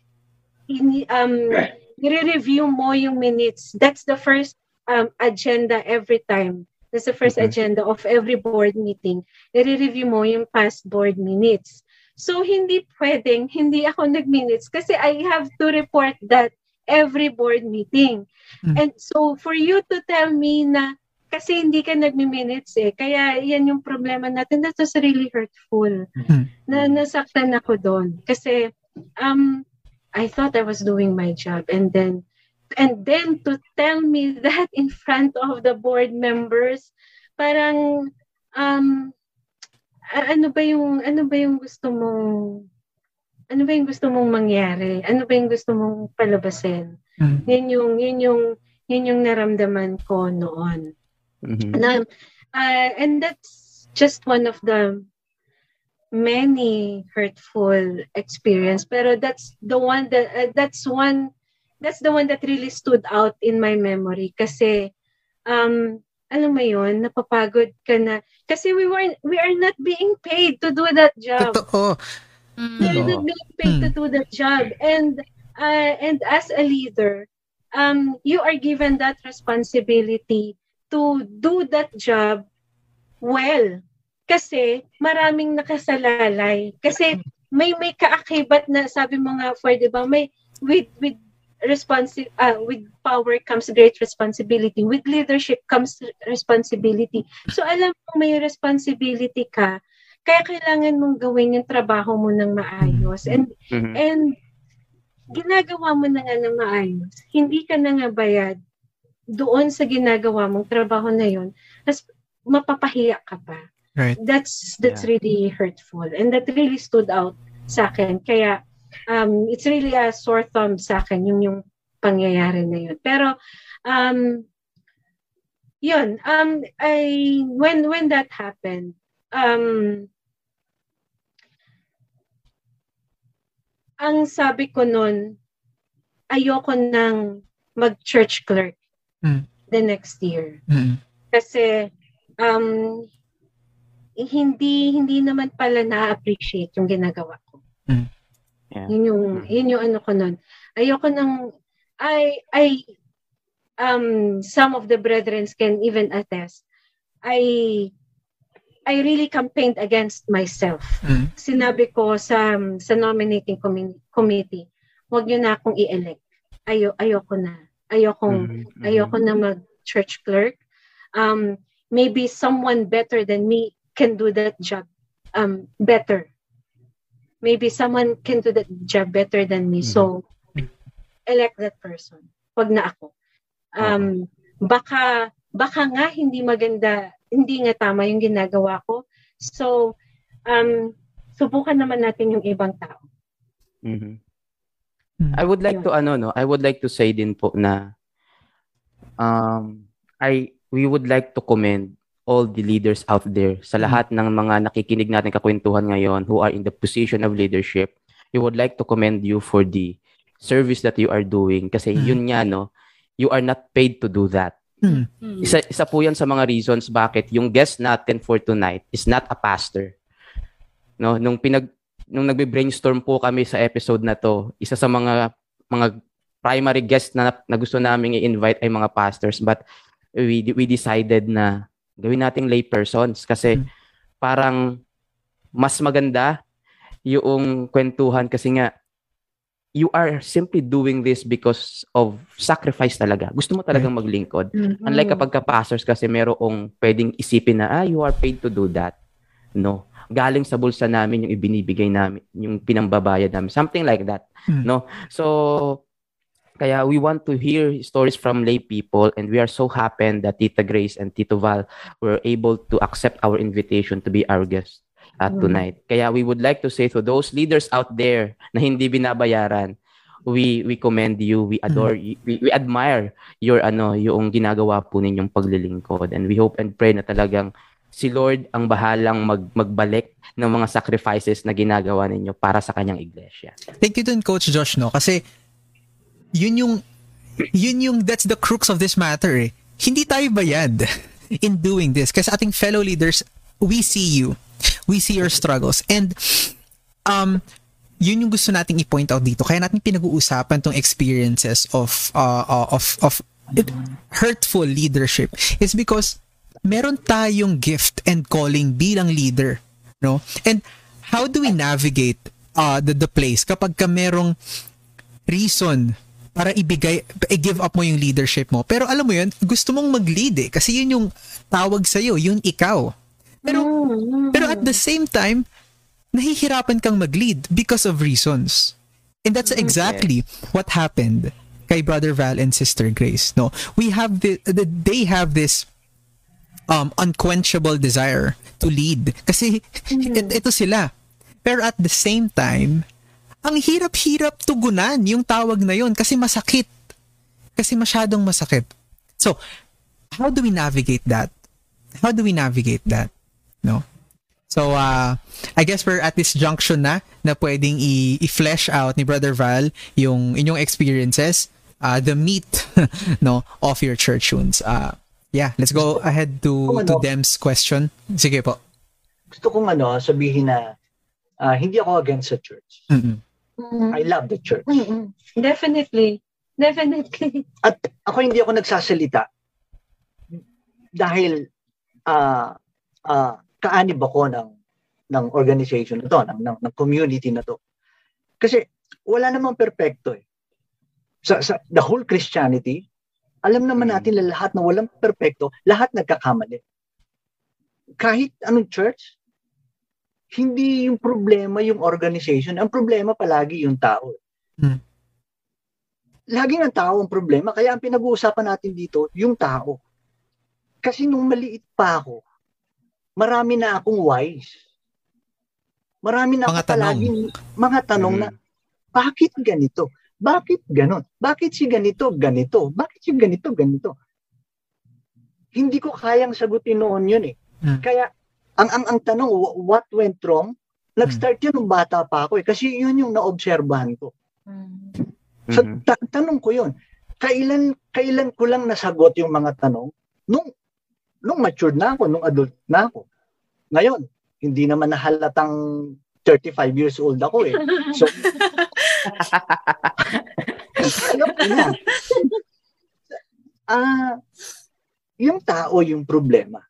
ini, um, nire-review mo yung minutes. That's the first um, agenda every time. That's the first Mhm. agenda of every board meeting. Nire-review mo yung past board minutes. So, hindi pwedeng, hindi ako nag-minutes kasi I have to report that every board meeting. Mm. And so, for you to tell me na kasi hindi ka nagmi-minutes eh. Kaya yan yung problema natin. That was really hurtful. Hmm. Na nasaktan ako doon. Kasi um, I thought I was doing my job. And then, and then to tell me that in front of the board members, parang, um, ano ba yung, ano ba yung gusto mong, ano ba yung gusto mong mangyari? Ano ba yung gusto mong palabasin? Hmm. Yun yung, yun yung, yun yung naramdaman ko noon. Mhm. Na, uh, and that's just one of the many hurtful experience. Pero that's the one that, uh, that's one, that's the one that really stood out in my memory. Kasi, um, alam mo yon napapagod ka na. Kasi we were, we are not being paid to do that job. Totoo. Mm. We are Oo. not being paid to do that job. And, uh, and as a leader, um, you are given that responsibility to do that job well. Kasi maraming nakasalalay. Kasi may may kaakibat na sabi mo nga for 'di ba may with with responsi uh, with power comes great responsibility with leadership comes responsibility so alam mo may responsibility ka kaya kailangan mong gawin yung trabaho mo ng maayos. And Mhm. and ginagawa mo na nga ng maayos. Hindi ka na nga bayad doon sa ginagawa mong trabaho na yon tas mapapahiya ka pa. Right. that's that's really hurtful. And that really stood out sa akin. Kaya um it's really a sore thumb sa akin yung yung pangyayari na yun. Pero um yun um I when when that happened um ang sabi ko noon ayoko nang mag church clerk Mm. the next year Mm. kasi um hindi hindi naman pala na-appreciate yung ginagawa ko. Yeah. Yun yung yun yung ano ko noon. Ayoko nang I I um some of the brethren can even attest. I I really campaigned against myself. Mm. Sinabi ko sa sa nominating commi- committee, wag niyo na akong i-elect. Ayo ayoko na. Ayokong Mhm. ayoko na mag church clerk. Um, maybe someone better than me can do that job um, better. Maybe someone can do that job better than me. So, elect that person. Wag na ako. Um, baka, baka nga hindi maganda, hindi nga tama yung ginagawa ko. So, um, subukan naman natin yung ibang tao. Mhm. Mm. I would like to ano no, I would like to say din po na um I we would like to commend all the leaders out there sa lahat ng mga nakikinig natin kakwentuhan ngayon who are in the position of leadership. We would like to commend you for the service that you are doing kasi Mm. yun nga no, you are not paid to do that. Mm. Mm. Isa, isa po yan sa mga reasons bakit yung guest natin for tonight is not a pastor. No, nung pinag nung nagbe-brainstorm po kami sa episode na to, isa sa mga mga primary guest na, na gusto naming i-invite ay mga pastors but we we decided na gawin nating lay persons kasi Hmm. parang mas maganda yung kwentuhan kasi nga you are simply doing this because of sacrifice talaga. Gusto mo talagang maglingkod. Unlike kapag ka-pastors kasi merong pwedeng isipin na, ah, you are paid to do that. No. Galing sa bulsa namin yung ibinibigay namin, yung pinambabayad namin. Something like that. Mm. No. So, kaya we want to hear stories from lay people and we are so happy that Tita Grace and Tito Val were able to accept our invitation to be our guest at Mm. tonight. Kaya we would like to say to those leaders out there na hindi binabayaran, we we commend you, we adore you, we, we admire your ano, yung ginagawa po ninyong paglilingkod and we hope and pray na talagang si Lord ang bahalang mag, magbalik ng mga sacrifices na ginagawa ninyo para sa kanyang iglesia. Thank you dun, Coach Josh, no? Kasi, yun yung, yun yung, that's the crux of this matter, eh. Hindi tayo bayad in doing this. Kasi ating fellow leaders, we see you. We see your struggles. And, um, yun yung gusto nating i-point out dito. Kaya natin pinag-uusapan tong experiences of, uh, uh, of, of hurtful leadership is because meron tayong gift and calling bilang leader, no? And how do we navigate uh, the, the place kapag ka merong reason para ibigay, i-give up mo yung leadership mo. Pero alam mo yun, gusto mong mag-lead eh. Kasi yun yung tawag sa'yo, yun ikaw. Pero, pero at the same time, nahihirapan kang mag-lead because of reasons. And that's exactly what happened kay Brother Val and Sister Grace. No, we have the, the they have this um unquenchable desire to lead kasi et- ito sila. Pero at the same time, ang hirap-hirap tugunan yung tawag na yun kasi masakit. Kasi masyadong masakit. So, how do we navigate that? How do we navigate that? No? So, uh, I guess we're at this junction na na pwedeng i- i-flesh out ni Brother Val yung inyong experiences, uh, the meat no, of your church tunes. Uh, Yeah, let's go ahead to to ano? Dem's question. Sige po. Gusto kong ano, sabihin na ah, hindi ako against sa church. Mm-mm. Mm. I love the church. Mm-mm. Definitely. Definitely. At ako hindi ako nagsasalita dahil ah ah kaanib ako ng ng organization na to, ng, ng, ng community na to. Kasi wala namang perpekto eh. Sa, sa the whole Christianity, alam naman natin na lahat na walang perpekto, lahat nagkakamali. Kahit anong church, hindi yung problema yung organization, ang problema palagi yung tao. Hmm. Laging ang tao ang problema, kaya ang pinag-uusapan natin dito, yung tao. Kasi nung maliit pa ako, marami na akong wise. Marami na Mga ako palaging mga tanong Mm. na, bakit ganito? Bakit ganon? Bakit si ganito, ganito? Bakit si ganito, ganito? Hindi ko kayang sagutin noon yun eh. Hmm. Kaya, ang, ang, ang tanong, wh- what went wrong? Nag-start yun nung bata pa ako eh. Kasi yun yung naobserbahan ko. Mm. So, Mhm. ta- tanong ko yun. Kailan, kailan ko lang nasagot yung mga tanong? Nung, nung matured na ako, nung adult na ako. Ngayon, hindi naman nahalatang 35 years old ako eh. So, alam ko na. Ah, yung tao yung problema.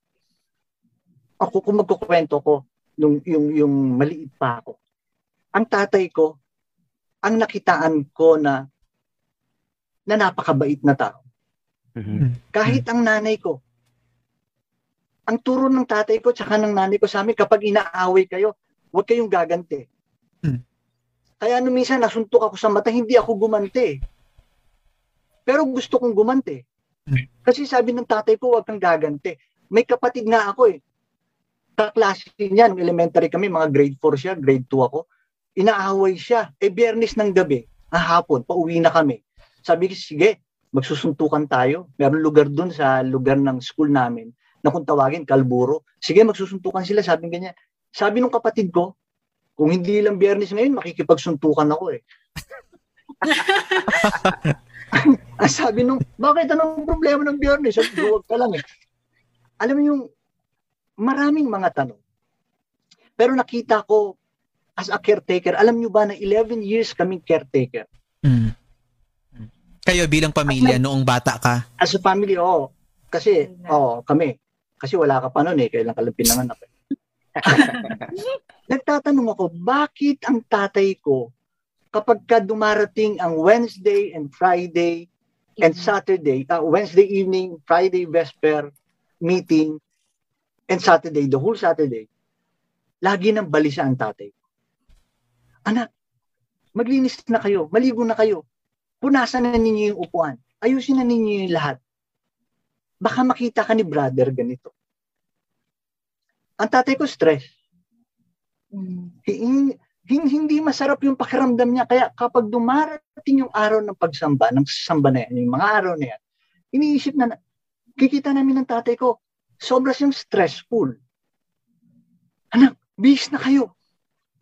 Ako kung magkukwento ko nung yung yung maliit pa ako. Ang tatay ko ang nakitaan ko na na napakabait na tao. Mhm. Kahit ang nanay ko. Ang turo ng tatay ko tsaka ng nanay ko sa amin kapag inaaway kayo, huwag kayong gaganti. Hmm. Kaya nung minsan nasuntok ako sa mata, hindi ako gumante. Pero gusto kong gumante. Hmm. Kasi sabi ng tatay ko, huwag kang gaganti. May kapatid nga ako eh. Kaklase niya, nung elementary kami, mga grade 4 siya, grade 2 ako. Inaaway siya. Eh, biyernes ng gabi, ah, hapon, pauwi na kami. Sabi ko, sige, magsusuntukan tayo. Meron lugar dun sa lugar ng school namin na kung tawagin, Kalburo. Sige, magsusuntukan sila. Sabi ganyan. Sabi nung kapatid ko, kung hindi lang biyernes ngayon, makikipagsuntukan ako eh. Ang sabi nung, bakit anong problema ng biyernes? Sabi "Huwag ka lang eh. Alam mo yung maraming mga tanong. Pero nakita ko as a caretaker, alam nyo ba na 11 years kaming caretaker? Mm. Kayo bilang pamilya noong bata ka. As a family, oo. Kasi, oo, kami. Kasi wala ka pa noon eh, kailan ka lang pinanganak. Nagtatanong ako, bakit ang tatay ko, kapag ka dumarating ang Wednesday and Friday and Saturday, uh, Wednesday evening, Friday vesper meeting, and Saturday, the whole Saturday, lagi nang balisa ang tatay ko. Anak, maglinis na kayo, maligo na kayo, punasan na ninyo yung upuan, ayusin na ninyo yung lahat. Baka makita ka ni brother ganito. Ang tatay ko stress. Hin- hin- hindi masarap yung pakiramdam niya. Kaya kapag dumarating yung araw ng pagsamba, ng samba na yan, yung mga araw na yan, iniisip na, kikita namin ng tatay ko, sobra siyang stressful. Anak, bis na kayo.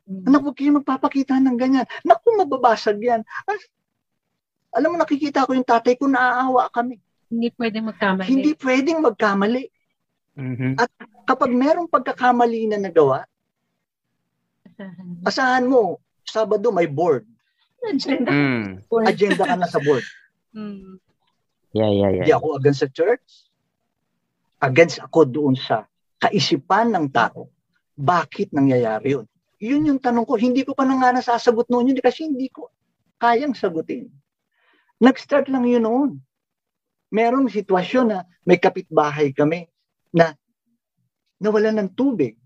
Anak, huwag kayo magpapakita ng ganyan. Naku, mababasag yan. Alam mo, nakikita ko yung tatay ko, naaawa kami. Hindi pwede magkamali. Hindi pwedeng magkamali. Mhm. Kapag merong pagkakamali na nagawa, asahan mo, Sabado may board. Agenda. Mm. Agenda ka na sa board. Mm. Yeah, yeah, Hindi yeah. ako against sa church. Against ako doon sa kaisipan ng tao. Bakit nangyayari yun? Yun yung tanong ko. Hindi ko pa na nga nasasagot noon yun kasi hindi ko kayang sagutin. Nag-start lang yun noon. Merong sitwasyon na may kapitbahay kami na nawalan ng tubig.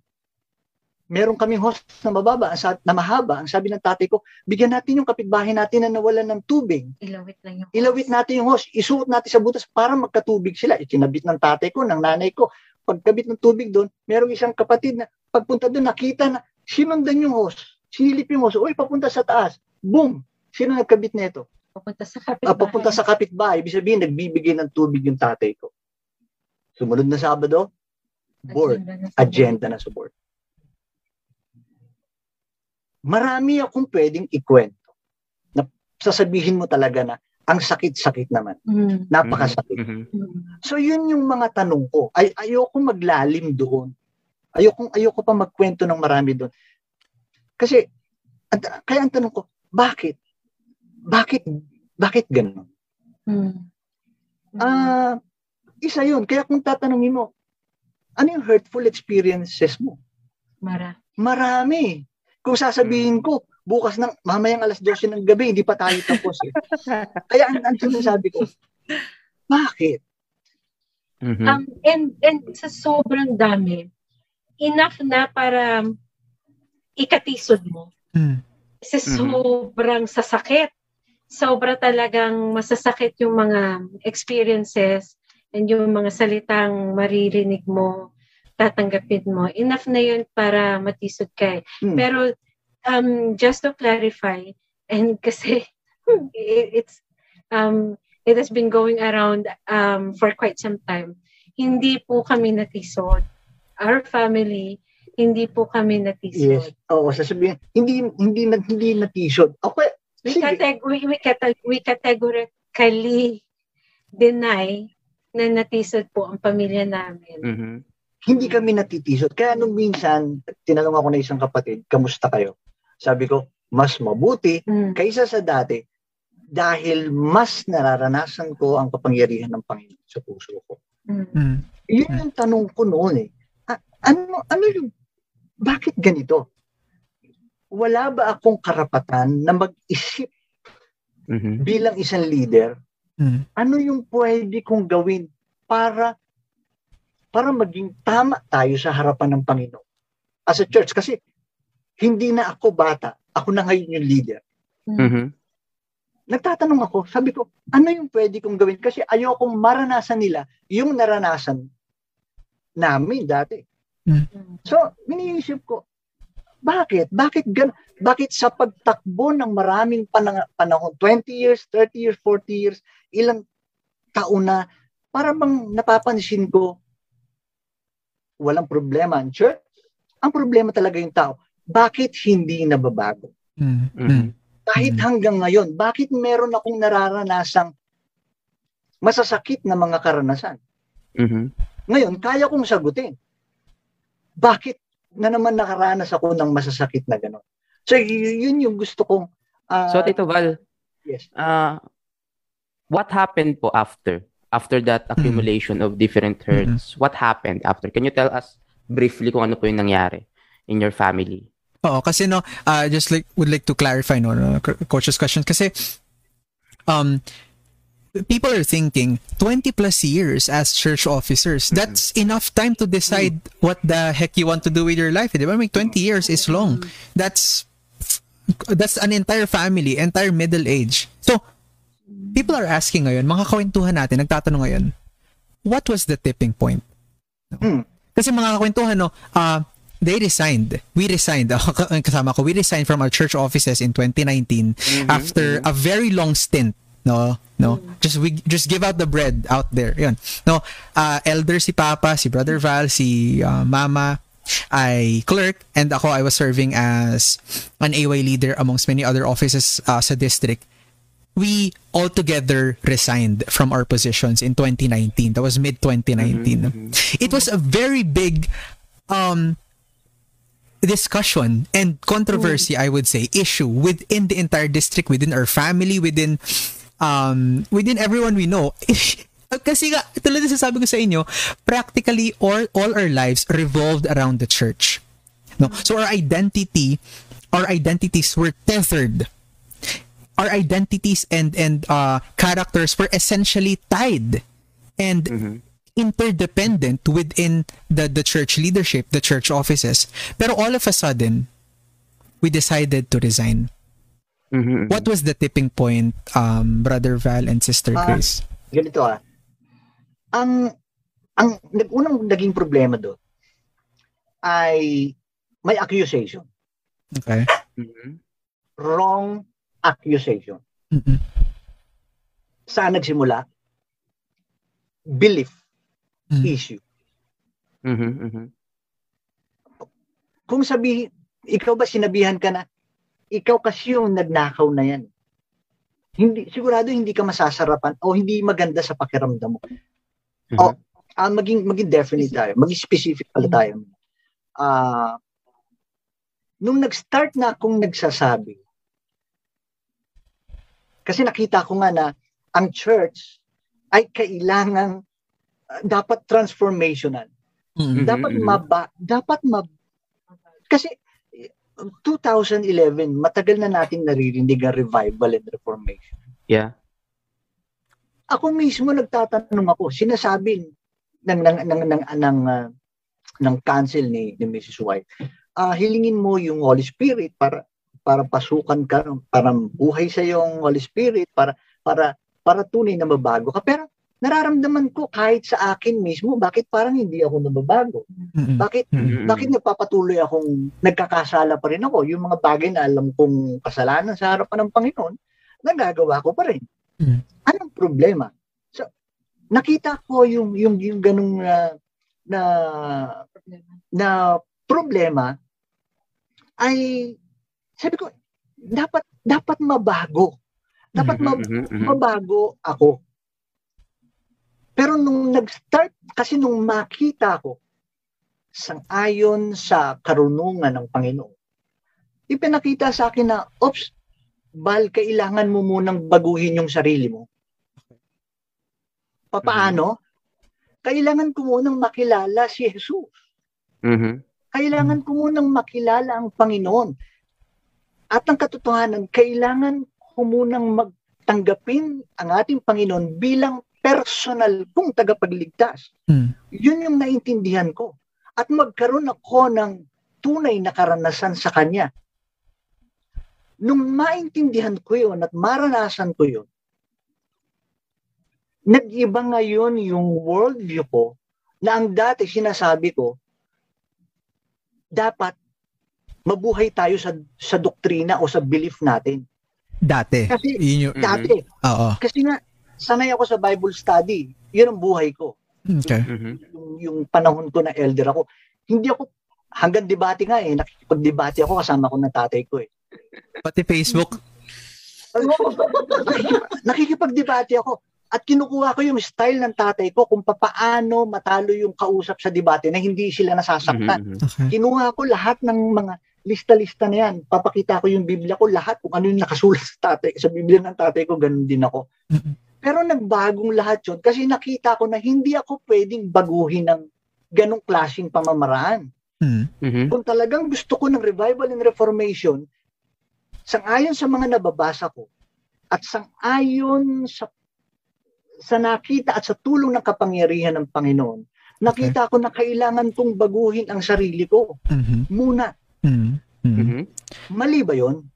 Meron kaming host na mababa, na mahaba. Ang sabi ng tatay ko, bigyan natin yung kapitbahay natin na nawalan ng tubig Ilawit lang yung ilawit natin yung hose, isuot natin sa butas para magkatubig sila. Ikinabit ng tatay ko, ng nanay ko. Pagkabit ng tubig doon, merong isang kapatid na pagpunta doon, nakita na sinundan yung hose. Sinilip yung hose. Uy, papunta sa taas. Boom! Sino nagkabit nito? Papunta sa kapitbahay. Ah, papunta sa kapitbahay. Ibig sabihin, nagbibigay ng tubig yung tatay ko. Sumunod na Sabado, board. Agenda na sa Agenda na sa board. Marami akong pwedeng ikwento. Na sasabihin mo talaga na Ang sakit-sakit naman. Mm. Napakasakit. Mhm. Mm. So yun yung mga tanong ko. Ay ayoko maglalim doon. Ayoko ayoko pa magkwento ng marami doon. Kasi at, kaya ang tanong ko, bakit? Bakit bakit ganun? Mm. Ah, isa yun. Kaya kung tatanungin mo, ano yung hurtful experiences mo? Mara. Marami. Kung sasabihin ko, bukas ng mamayang alas 12 ng gabi, hindi pa tayo tapos eh. Kaya ang, ang sinasabi ko, bakit? Mhm. Um, and, and sa sobrang dami, enough na para ikatisod mo. Mm. Kasi Mhm. sobrang sasakit. Sobra talagang masasakit yung mga experiences and yung mga salitang maririnig mo, tatanggapin mo. Enough na yun para matisod ka eh. Hmm. Pero um, just to clarify, and kasi it- it's um, it has been going around um, for quite some time. Hindi po kami natisod. Our family, hindi po kami natisod. Yes. Oo, sasabihin, hindi hindi hindi na t-shirt. We, categ- we, we, cate- we categorically deny na natisod po ang pamilya namin. Mhm. Hindi kami natitisot. Kaya nung minsan, tinanong ako ng isang kapatid, kamusta kayo? Sabi ko, mas mabuti Mm. kaysa sa dati dahil mas nararanasan ko ang kapangyarihan ng Panginoon sa puso ko. Mm. Mm. Yun yung tanong ko noon eh. A- ano, ano yung, bakit ganito? Wala ba akong karapatan na mag-isip Mhm. bilang isang leader? Mm. Ano yung pwede kong gawin para para maging tama tayo sa harapan ng Panginoon as a church? Kasi hindi na ako bata. Ako na ngayon yung leader. Mhm. Nagtatanong ako, sabi ko, ano yung pwede kong gawin? Kasi ayokong maranasan nila yung naranasan namin dati. Mm. So, iniisip ko, bakit? Bakit gan Bakit sa pagtakbo ng maraming panang- panahon, 20 years, 30 years, 40 years, ilang taon na, para bang napapansin ko, walang problema ang church. Ang problema talaga yung tao. Bakit hindi nababago? Mm. Mhm. Kahit Mm. hanggang ngayon, bakit meron akong nararanasang masasakit na mga karanasan? Mhm. Ngayon, kaya kong sagutin. Bakit na naman nakaranas ako ng masasakit na gano'n? So, y- yun yung gusto kong... ah, So Tito Val, Yes. uh, what happened po after? After that accumulation of different hurts, what happened after? Can you tell us briefly kung ano po yung nangyari in your family? Oo, kasi no, uh, just like would like to clarify no, no co- coach's question kasi um people are thinking 20 plus years as church officers. That's enough time to decide what the heck you want to do with your life. Di ba? I mean, 20 years is long. That's that's an entire family, entire middle age. So, people are asking ngayon, mga kawentuhan natin, nagtatanong ngayon, what was the tipping point? Hmm. Kasi mga kakwentuhan, no, uh, they resigned. We resigned. Kasama ko, we resigned from our church offices in 2019 after a very long stint. No, no. Just we just give out the bread out there. Yun. No, uh, elder si Papa, si Brother Val, si uh, Mama, I clerk, and ako, I was serving as an AY leader amongst many other offices uh, sa district. We all together resigned from our positions in 2019. That was mid 2019. It was a very big um discussion and controversy I would say issue within the entire district within our family within um within everyone we know kasi nga tulad ng sasabi ko sa inyo practically all all our lives revolved around the church no so our identity our identities were tethered our identities and and uh characters were essentially tied and interdependent within the the church leadership, the church offices. Pero all of a sudden, we decided to resign. Mhm. What was the tipping point, um, Brother Val and Sister Ah, Grace? ganito ah. Ang ang nag- unang naging problema doon ay may accusation. Okay. Mhm. Wrong accusation. Mm-mm. Saan nagsimula? Belief Mm. issue. Mhm. Mhm. Kung sabi, ikaw ba sinabihan ka na, ikaw kasi yung nagnakaw na yan. hindi sigurado hindi ka masasarapan o hindi maganda sa pakiramdam mo. Mhm. Oh, ah maging maging definite tayo, maging specific pala tayo. Ah nung nag-start na akong nagsasabi, kasi nakita ko nga na ang church ay kailangang ah, dapat transformational. Mm. Dapat Mhm. maba, dapat mab kasi 2011 matagal na nating naririnig ang revival and reformation. Yeah. Ako mismo nagtatanong ako, sinasabi ng ng ng ng ng, ng council ni ni Mrs. White. Ah, hilingin mo yung Holy Spirit para para pasukan ka, para buhay sa yung Holy Spirit, para para para tunay na mabago ka. Pero nararamdaman ko kahit sa akin mismo, bakit parang hindi ako nababago? Mm-mm. Bakit Mm-mm. bakit nagpapatuloy akong nagkakasala pa rin ako? Yung mga bagay na alam kong kasalanan sa harapan ng Panginoon, nagagawa ko pa rin. Mm. Anong problema? So, nakita ko yung yung yung ganung na na, na problema ay sabi ko dapat dapat mabago. Dapat ma- mhm. mabago ako. Pero nung nag-start, kasi nung makita ko, sang-ayon sa karunungan ng Panginoon, ipinakita sa akin na, ops, bal, kailangan mo munang baguhin yung sarili mo. Papaano? Kailangan ko munang makilala si Jesus. Mhm. Kailangan ko munang makilala ang Panginoon. At ang katotohanan, kailangan ko munang magtanggapin ang ating Panginoon bilang personal kong tagapagligtas. Mm. Yun yung naintindihan ko. At magkaroon ako ng tunay na karanasan sa Kanya. Nung maintindihan ko yun at maranasan ko yun, nag-iba ngayon yung worldview ko na ang dati sinasabi ko, dapat mabuhay tayo sa sa doktrina o sa belief natin. Dati. Kasi Yun yung, dati, oo. kasi nga sanay ako sa Bible study. Yun ang buhay ko. Okay. Mhm. Yung, yung panahon ko na elder ako. Hindi ako hanggang debate nga eh, nakikipag-debate ako kasama ko ng tatay ko eh. Pati Facebook. nakikipag-debate ako. At kinukuha ko yung style ng tatay ko kung papaano matalo yung kausap sa debate na hindi sila nasasaktan. Mhm, mhm. Okay. Kinuha ko lahat ng mga lista-lista na yan. Papakita ko yung Biblia ko lahat kung ano yung nakasulat sa tatay. Sa Biblia ng tatay ko, ganun din ako. Pero nagbagong lahat yun kasi nakita ko na hindi ako pwedeng baguhin ng ganong klaseng pamamaraan. Mm. Mhm. Kung talagang gusto ko ng revival and reformation, sangayon sa mga nababasa ko at sangayon sa sa nakita at sa tulong ng kapangyarihan ng Panginoon, nakita ko na kailangan kong baguhin ang sarili ko Mhm. muna. Mhm. Mhm. Mhm. Mali ba yun?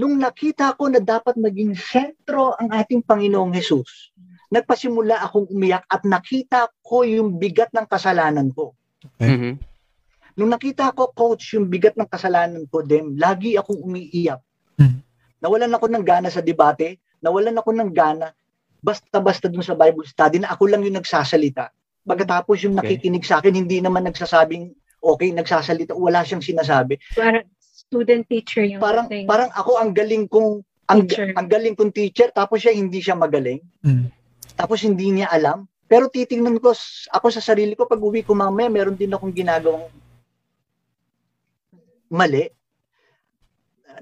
Nung nakita ko na dapat maging sentro ang ating Panginoong Jesus, nagpasimula akong umiyak at nakita ko yung bigat ng kasalanan ko. Mhm. Nung nakita ko, coach, yung bigat ng kasalanan ko, dem, lagi akong umiiyak. Mhm. Nawalan ako ng gana sa debate, nawalan ako ng gana basta-basta dun sa Bible study na ako lang yung nagsasalita. Pagkatapos yung Okay. nakikinig sa akin, hindi naman nagsasabing, okay, nagsasalita, wala siyang sinasabi. Parang student teacher yung parang thing. parang ako ang galing kong ang, Teacher. ang galing kong teacher tapos siya hindi siya magaling. Mm. tapos hindi niya alam. Pero titingnan ko ako sa sarili ko pag uwi ko mamaya meron din akong ginagawang mali.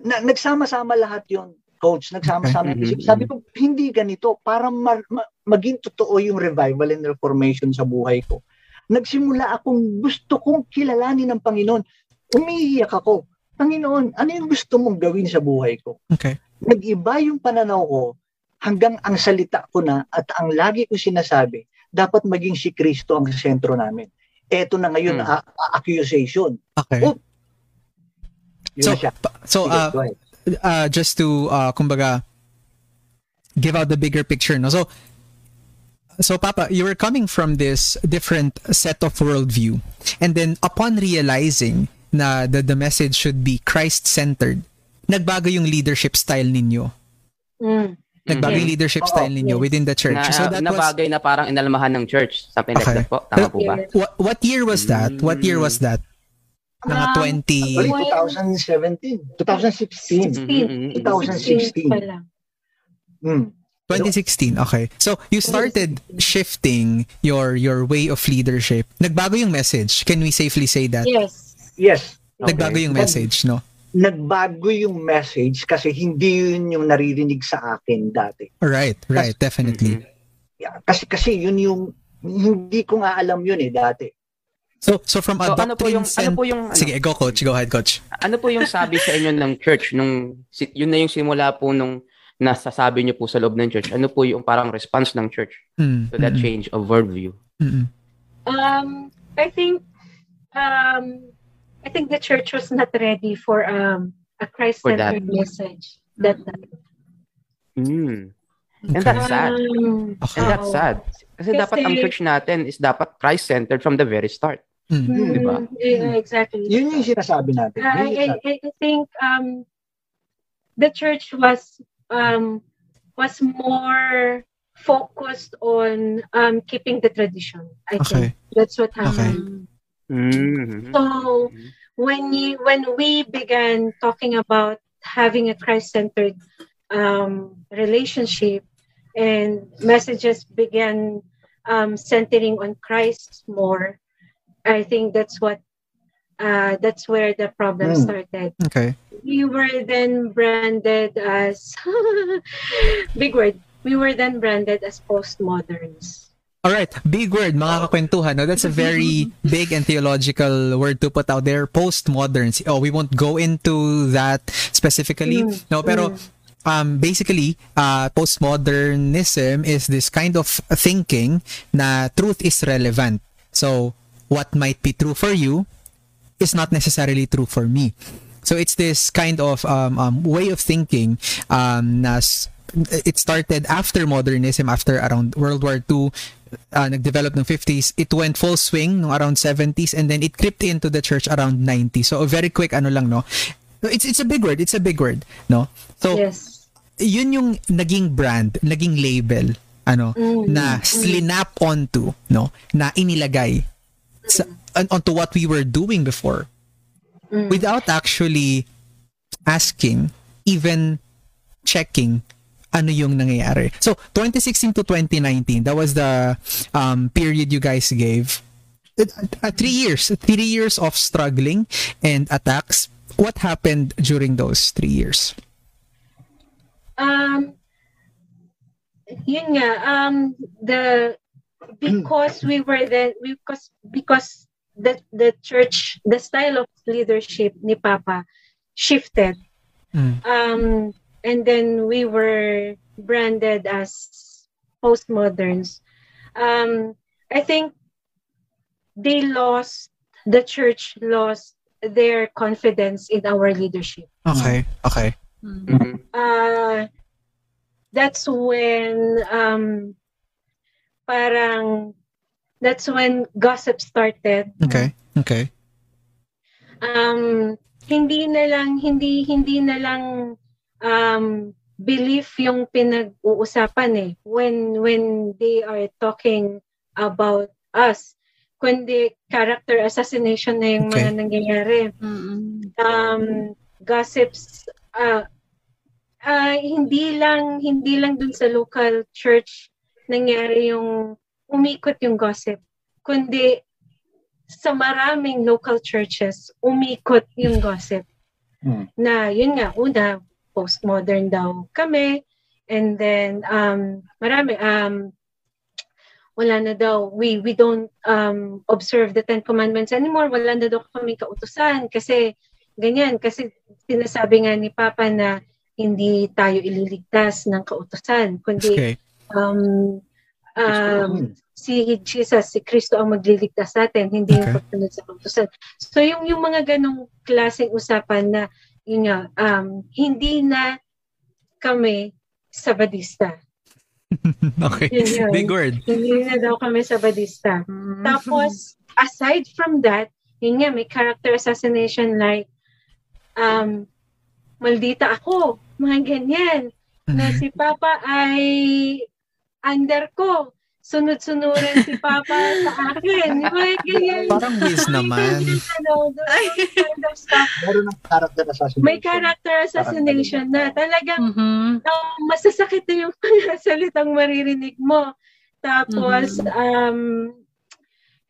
Na, nagsama-sama lahat yon coach. Nagsama-sama. Okay. isip sabi ko hindi ganito. Para ma- ma- maging totoo yung revival and reformation sa buhay ko nagsimula akong gusto kong kilalanin ng Panginoon. Umiiyak ako Panginoon, ano yung gusto mong gawin sa buhay ko? Okay. Nag-iba yung pananaw ko hanggang ang salita ko na at ang lagi ko sinasabi, dapat maging si Kristo ang sentro namin. Eto na ngayon, Hmm. a- a- accusation. Okay. Oh, So, na siya. so uh, uh, just to uh, kumbaga give out the bigger picture no so so papa you were coming from this different set of worldview and then upon realizing na the, the message should be Christ-centered nagbago yung leadership style ninyo Mm. nagbago Mhm. yung leadership Oo, style ninyo yes. within the church Na, so that na was bagay na parang inalmahan ng church. Something Okay. like that po. Tama po ba? What, what year was that what year was that Mga Um, 20... Sorry, Well- 2017. 2016. 16. 2016. 16 pa lang. Mm. 2016, okay. So, you started shifting your your way of leadership. Nagbago yung message. Can we safely say that? Yes. Yes. Nagbago yung message, no? Nagbago yung message kasi hindi yun yung naririnig sa akin dati. Right, right, definitely. Yeah, kasi kasi yun yung hindi ko nga alam yun eh dati. So, so from a So ano po yung ano cent- po yung ano, Sige, go coach. Go ahead, coach. ano po yung sabi sa inyo ng church nung yun na yung simula po nung nasasabi niyo po sa loob ng church? Ano po yung parang response ng church Mm, to that mm, change of worldview? mm. Um, I think, um, I think the church was not ready for um a Christ-centered message that time. Mm. And Okay. that's sad. Um, Okay. And that's oo. sad. Kasi, Kasi- dapat ang church natin is dapat Christ-centered from the very start. Mm. Mm, Diba? yeah, exactly. Yun yung sinasabi natin. Yung I. I I think um, the church was um, was more focused on um, keeping the tradition. I Okay. think that's what happened. Mm. So when you when we began talking about having a Christ-centered um, relationship and messages began um, centering on Christ more, I think that's what uh, that's where the problem Mm. started. Okay. We were then branded as big word. We were then branded as postmoderns. All right, big word, mga kakwentuhan. No? That's a very big and theological word to put out there. Postmoderns. Oh, we won't go into that specifically. Mm, No, pero um, basically, uh, postmodernism is this kind of thinking na truth is relevant. So, what might be true for you is not necessarily true for me. So it's this kind of um, um, way of thinking um, na it started after modernism, after around World War II, uh, nag-develop ng 50s. It went full swing no around 70s and then it crept into the church around 90. So a very quick ano lang no. It's it's a big word. It's a big word, no? So yes. yun yung naging brand, naging label, ano, Mm. na slinap onto, no, na inilagay sa, on- onto what we were doing before Mm. without actually asking, even checking ano yung nangyayari. So, 2016 to 2019, that was the um, period you guys gave. Uh, uh, three years, three years of struggling and attacks. What happened during those three years? Um, yun nga, um, the, because we were then, because, because the, the church, the style of leadership ni Papa shifted. Mm. Um, and then we were branded as postmoderns. Um, I think they lost, the church lost their confidence in our leadership. Okay, okay. Mhm. uh, that's when um, parang that's when gossip started. Okay, okay. Um, hindi na lang hindi hindi na lang um, belief yung pinag-uusapan eh when when they are talking about us kundi character assassination na yung mga Okay. nangyayari Mm-mm. um, gossips uh, uh, hindi lang hindi lang dun sa local church nangyari yung umikot yung gossip kundi sa maraming local churches umikot yung gossip Hmm. na yun nga una postmodern daw kami and then um marami um wala na daw we we don't um observe the Ten Commandments anymore wala na daw kami kautusan kasi ganyan kasi sinasabi nga ni Papa na hindi tayo ililigtas ng kautusan kundi Okay. um um si Jesus, si Kristo ang magliligtas sa atin, hindi yung Okay. pagsunod sa kautusan. So yung yung mga ganong klaseng usapan na yun nga, um, hindi na kami sabadista. okay. Yun yun. Big word. Hindi na daw kami sabadista. Tapos, aside from that, yun nga, may character assassination like, um, maldita ako, mga ganyan. Na Mhm. si Papa ay under ko. Sunod-sunuran si Papa sa akin. Yung mga ganyan. Parang Wiz naman. ano, those kind of stuff. Meron ng character assassination. May character assassination na talagang Mhm. um, masasakit na yung mga salitang maririnig mo. Tapos, Mhm. um,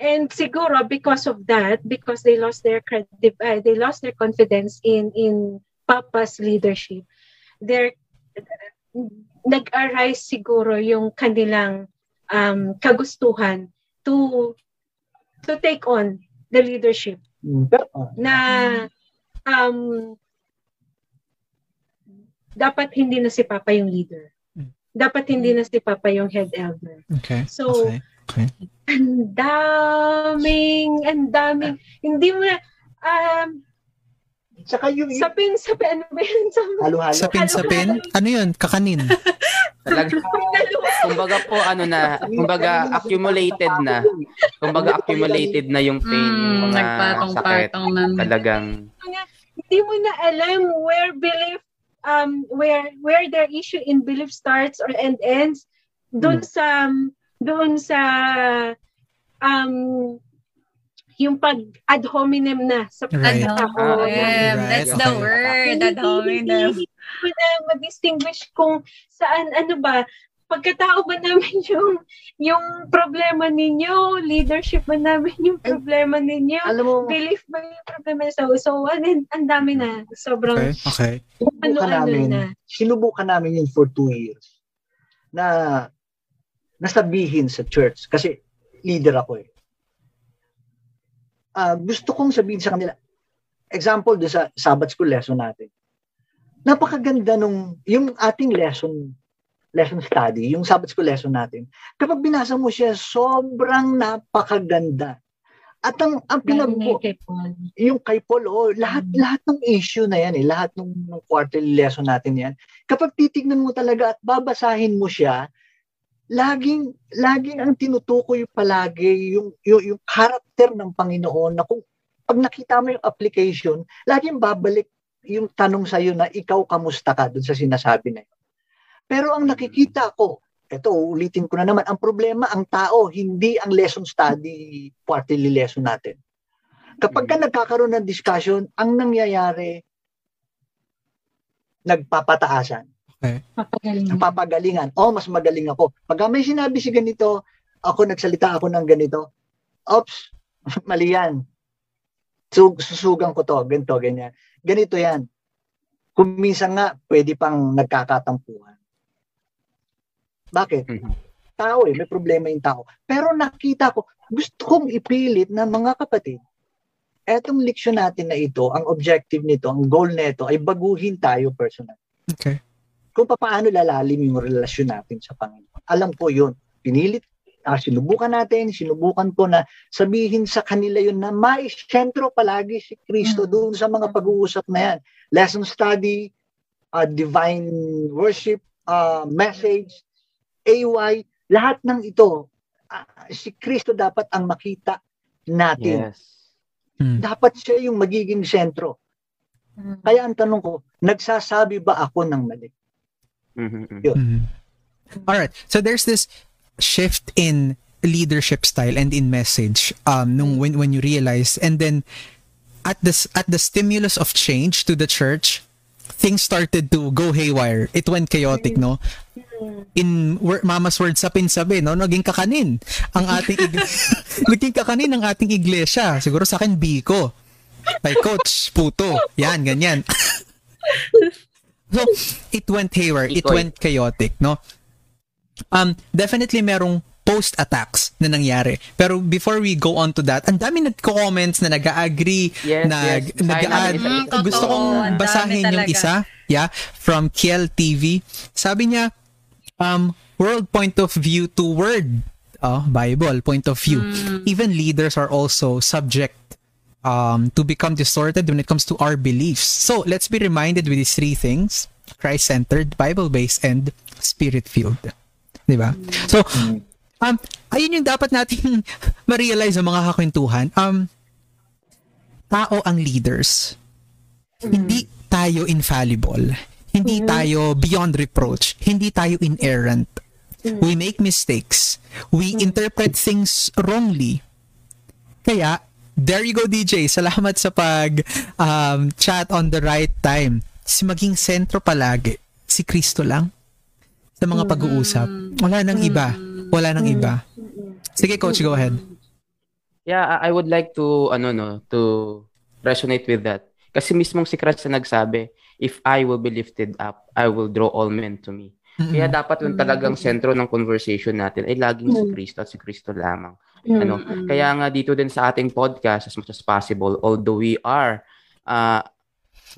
and siguro because of that, because they lost their credit, uh, they lost their confidence in in Papa's leadership, there nag-arise siguro yung kanilang um, kagustuhan to to take on the leadership Mm, na um dapat hindi na si Papa yung leader. Mm. Dapat hindi na si Papa yung head elder. Okay. So, okay. ang daming, ang daming, hindi mo na, um, Saka yung sapin, sapin, ano ba yun? Sa- halo-halo. Sapin-sapin? Ano yun? Kakanin? Talaga, kumbaga po, ano na, kumbaga accumulated na. Kumbaga accumulated na yung pain, yung Mm, mga sakit. Talagang, hindi mo na alam where belief, um, where, where their issue in belief starts or and ends. Doon sa, doon sa, um, yung pag ad hominem na sa Right. Ad hominem. Right, That's the okay. word. Ad hominem. Hindi ko na ma-distinguish kung saan, ano ba, pagkatao ba namin yung yung problema ninyo, leadership ba namin yung problema ninyo, Alam mo, belief ba yung problema so so ano, ang dami na sobrang Okay. Okay. sinubukan ano-ano namin, na. sinubukan namin yun for two years na nasabihin sa church kasi leader ako eh. Ah, gusto kong sabihin sa kanila, example doon sa Sabbath school lesson natin. Napakaganda nung yung ating lesson lesson study, yung Sabbath school lesson natin. Kapag binasa mo siya, sobrang napakaganda. At ang, ang pinagbo, yung kay Paul, oh, lahat Mm. lahat ng issue na yan eh, lahat ng, ng quarterly lesson natin yan. Kapag titignan mo talaga at babasahin mo siya, laging laging ang tinutukoy palagi yung yung, yung character ng Panginoon na kung pag nakita mo yung application, laging babalik yung tanong sa iyo na ikaw kamusta ka dun sa sinasabi na yun. Pero ang nakikita ko, eto ulitin ko na naman, ang problema ang tao, hindi ang lesson study quarterly lesson natin. Kapag ka nagkakaroon ng discussion, ang nangyayari, nagpapataasan, Papagaling. napapagalingan. Oh, mas magaling ako. Pag may sinabi si ganito, ako nagsalita ako ng ganito, ops, mali yan. So, susugan ko to, ganito, ganyan. Ganito yan. Kung minsan nga, pwede pang nagkakatampuhan. Bakit? Mhm. Tao eh, may problema yung tao. Pero nakita ko, gusto kong ipilit na mga kapatid, etong leksyon natin na ito, ang objective nito, ang goal nito ay baguhin tayo personal. Okay. Kung paano lalalim yung relasyon natin sa Panginoon. Alam ko yun. Pinilit, ah, sinubukan natin, sinubukan ko na sabihin sa kanila yun na may sentro palagi si Kristo Mm. doon sa mga pag-uusap na yan. Lesson study, ah, divine worship, ah, message, AY, lahat ng ito, ah, si Kristo dapat ang makita natin. yes. Hmm. Dapat siya yung magiging sentro. Kaya ang tanong ko, nagsasabi ba ako ng mali? Mhm, mhm. Yun. Mhm. All right. So there's this shift in leadership style and in message um nung when when you realize and then at this at the stimulus of change to the church things started to go haywire it went chaotic no in wor- mama's word sapin sabi no naging kakanin ang ating ig- naging kakanin ang ating iglesia siguro sa akin biko kay coach puto yan ganyan so it went haywire. It went chaotic no? Um definitely merong post attacks na nangyari. Pero before we go on to that ang dami nagko-comments na nag-agree Yes, nag yes. nag-add. Mm, gusto kong basahin yung isa yeah from Kiel TV sabi niya um world point of view to word. Oh, Bible point of view. Even leaders are also subject um to become distorted when it comes to our beliefs so let's be reminded with these three things Christ-centered Bible-based and spirit-filled di ba so um ayun yung dapat nating ma-realize sa mga kakwentuhan um tao ang leaders hindi tayo infallible. Hindi tayo beyond reproach. Hindi tayo inerrant. Mm. We make mistakes. We interpret things wrongly. Kaya, there you go DJ. Salamat sa pag um, chat on the right time. Si maging sentro palagi. Si Kristo lang. Sa mga pag-uusap. Wala nang iba. Wala nang iba. Sige coach, go ahead. Yeah, I I would like to ano no, to resonate with that. Kasi mismong si Christ na nagsabi, if I will be lifted up, I will draw all men to me. Kaya dapat yung talagang sentro ng conversation natin ay laging si Kristo at si Kristo lamang. Ano? Kaya nga dito din sa ating podcast as much as possible, although we are uh,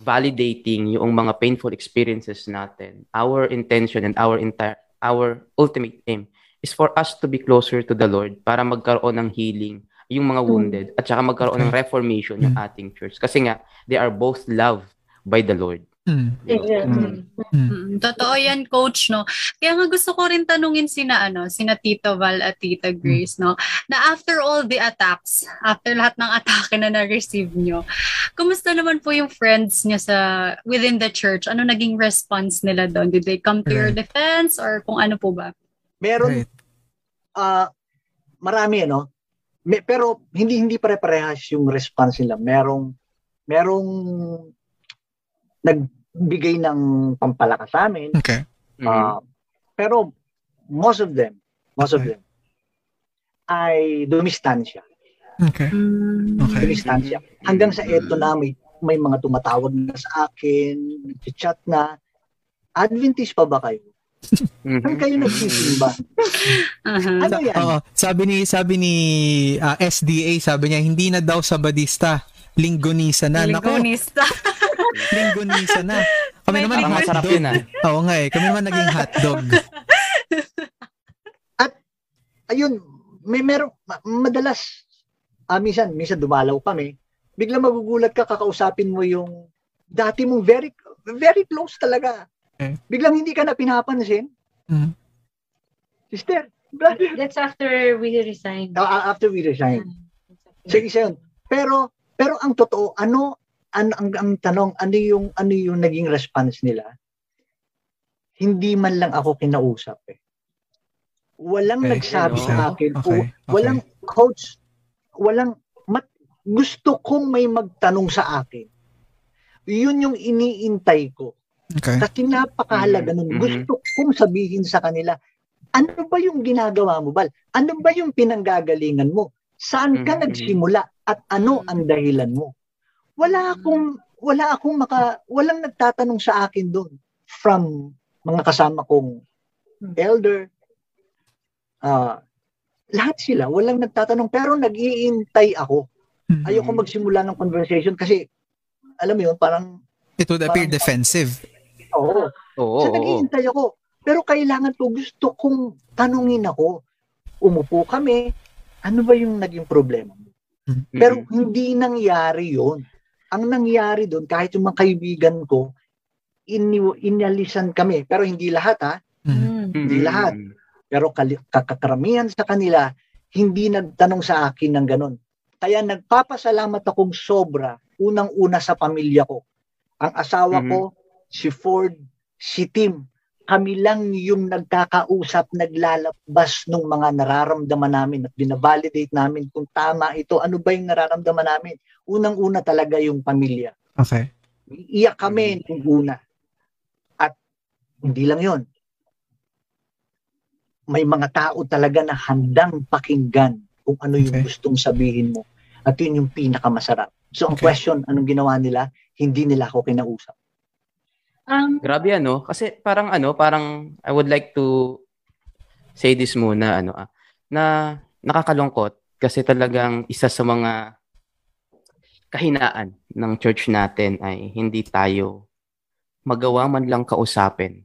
validating yung mga painful experiences natin, our intention and our entire our ultimate aim is for us to be closer to the Lord para magkaroon ng healing yung mga wounded at saka magkaroon ng reformation yung ating church. Kasi nga, they are both loved by the Lord. Mm. Exactly. Mm, totoo yan, coach, no? Kaya nga gusto ko rin tanungin sina, ano, sina Tito Val at Tita Grace, no? Na after all the attacks, after lahat ng atake na na-receive nyo, kumusta naman po yung friends nyo sa, within the church? Ano naging response nila doon? Did they come to your defense or kung ano po ba? Meron Right. ah marami ano. May, pero hindi hindi pare-parehas yung response nila. Merong merong nagbigay ng pampalakas sa amin. Okay. Mhm. Ah, pero most of them, most of Okay. them ay dumistansya. Okay. Mm. Okay. Dumistansya. Hanggang sa eto na may may mga tumatawag na sa akin, chat na Adventist pa ba kayo? Mhm. Saan kayo nagsisimba? Aha. Ano yan? Oo, sabi ni sabi ni ah, SDA, sabi niya hindi na daw Sabadista, Linggonisa na. Nako, Linggonista. Linggonisa na. Kami May naman Parang hotdog. yun ah. Oo nga eh, kami naman naging hotdog. ayun, may meron, ma- madalas, ah, minsan, minsan dumalaw kami, bigla magugulat ka, kakausapin mo yung dati mong very, very close talaga. Okay. Biglang hindi ka na pinapansin. Mm. Sister, brother. That's after we resigned. Ah, after we resigned. So, isa yun. Pero, pero ang totoo, ano, ano ang, ang tanong, ano yung, ano yung naging response nila? Hindi man lang ako kinausap eh. Walang Okay. nagsabi Okay. sa akin, Okay. o walang coach, walang, mat, gusto kong may magtanong sa akin. Yun yung iniintay ko. Okay. Kasi napakahalaga nun. Mhm. Gusto kong sabihin sa kanila, ano ba yung ginagawa mo, Bal? Ano ba yung pinanggagalingan mo? Saan ka Mhm. nagsimula at ano ang dahilan mo? Wala akong wala akong maka walang nagtatanong sa akin doon from mga kasama kong elder ah lahat sila walang nagtatanong pero nag-iintay ako Mm. ayoko magsimula ng conversation kasi alam mo yun parang It would appear Parang- defensive. oo Oo, So naghihintay ako. Pero kailangan ko, gusto kong tanungin ako. Umupo kami, ano ba yung naging problema mo? Pero hindi nangyari yon. Ang nangyari doon, kahit yung mga kaibigan ko, ini- inalisan kami. Pero hindi lahat ha. Mm. Hindi lahat. Pero kali- kakakaramihan sa kanila, hindi nagtanong sa akin ng ganun. Kaya nagpapasalamat akong sobra, unang-una sa pamilya ko. Ang asawa Mhm. ko, si Ford, si Tim, kami lang yung nagkakausap, naglalabas ng mga nararamdaman namin at binavalidate namin kung tama ito, ano ba yung nararamdaman namin. Unang-una talaga yung pamilya. Okay. Iyak kami nung una. At hindi lang yon. May mga tao talaga na handang pakinggan kung ano yung Okay. gustong sabihin mo. At yun yung pinakamasarap. So ang Okay. question, anong ginawa nila? Hindi nila ako kinausap. Um, Grabe ano, kasi parang ano, parang I would like to say this muna ano ah, na nakakalungkot kasi talagang isa sa mga kahinaan ng church natin ay hindi tayo magawa man lang kausapin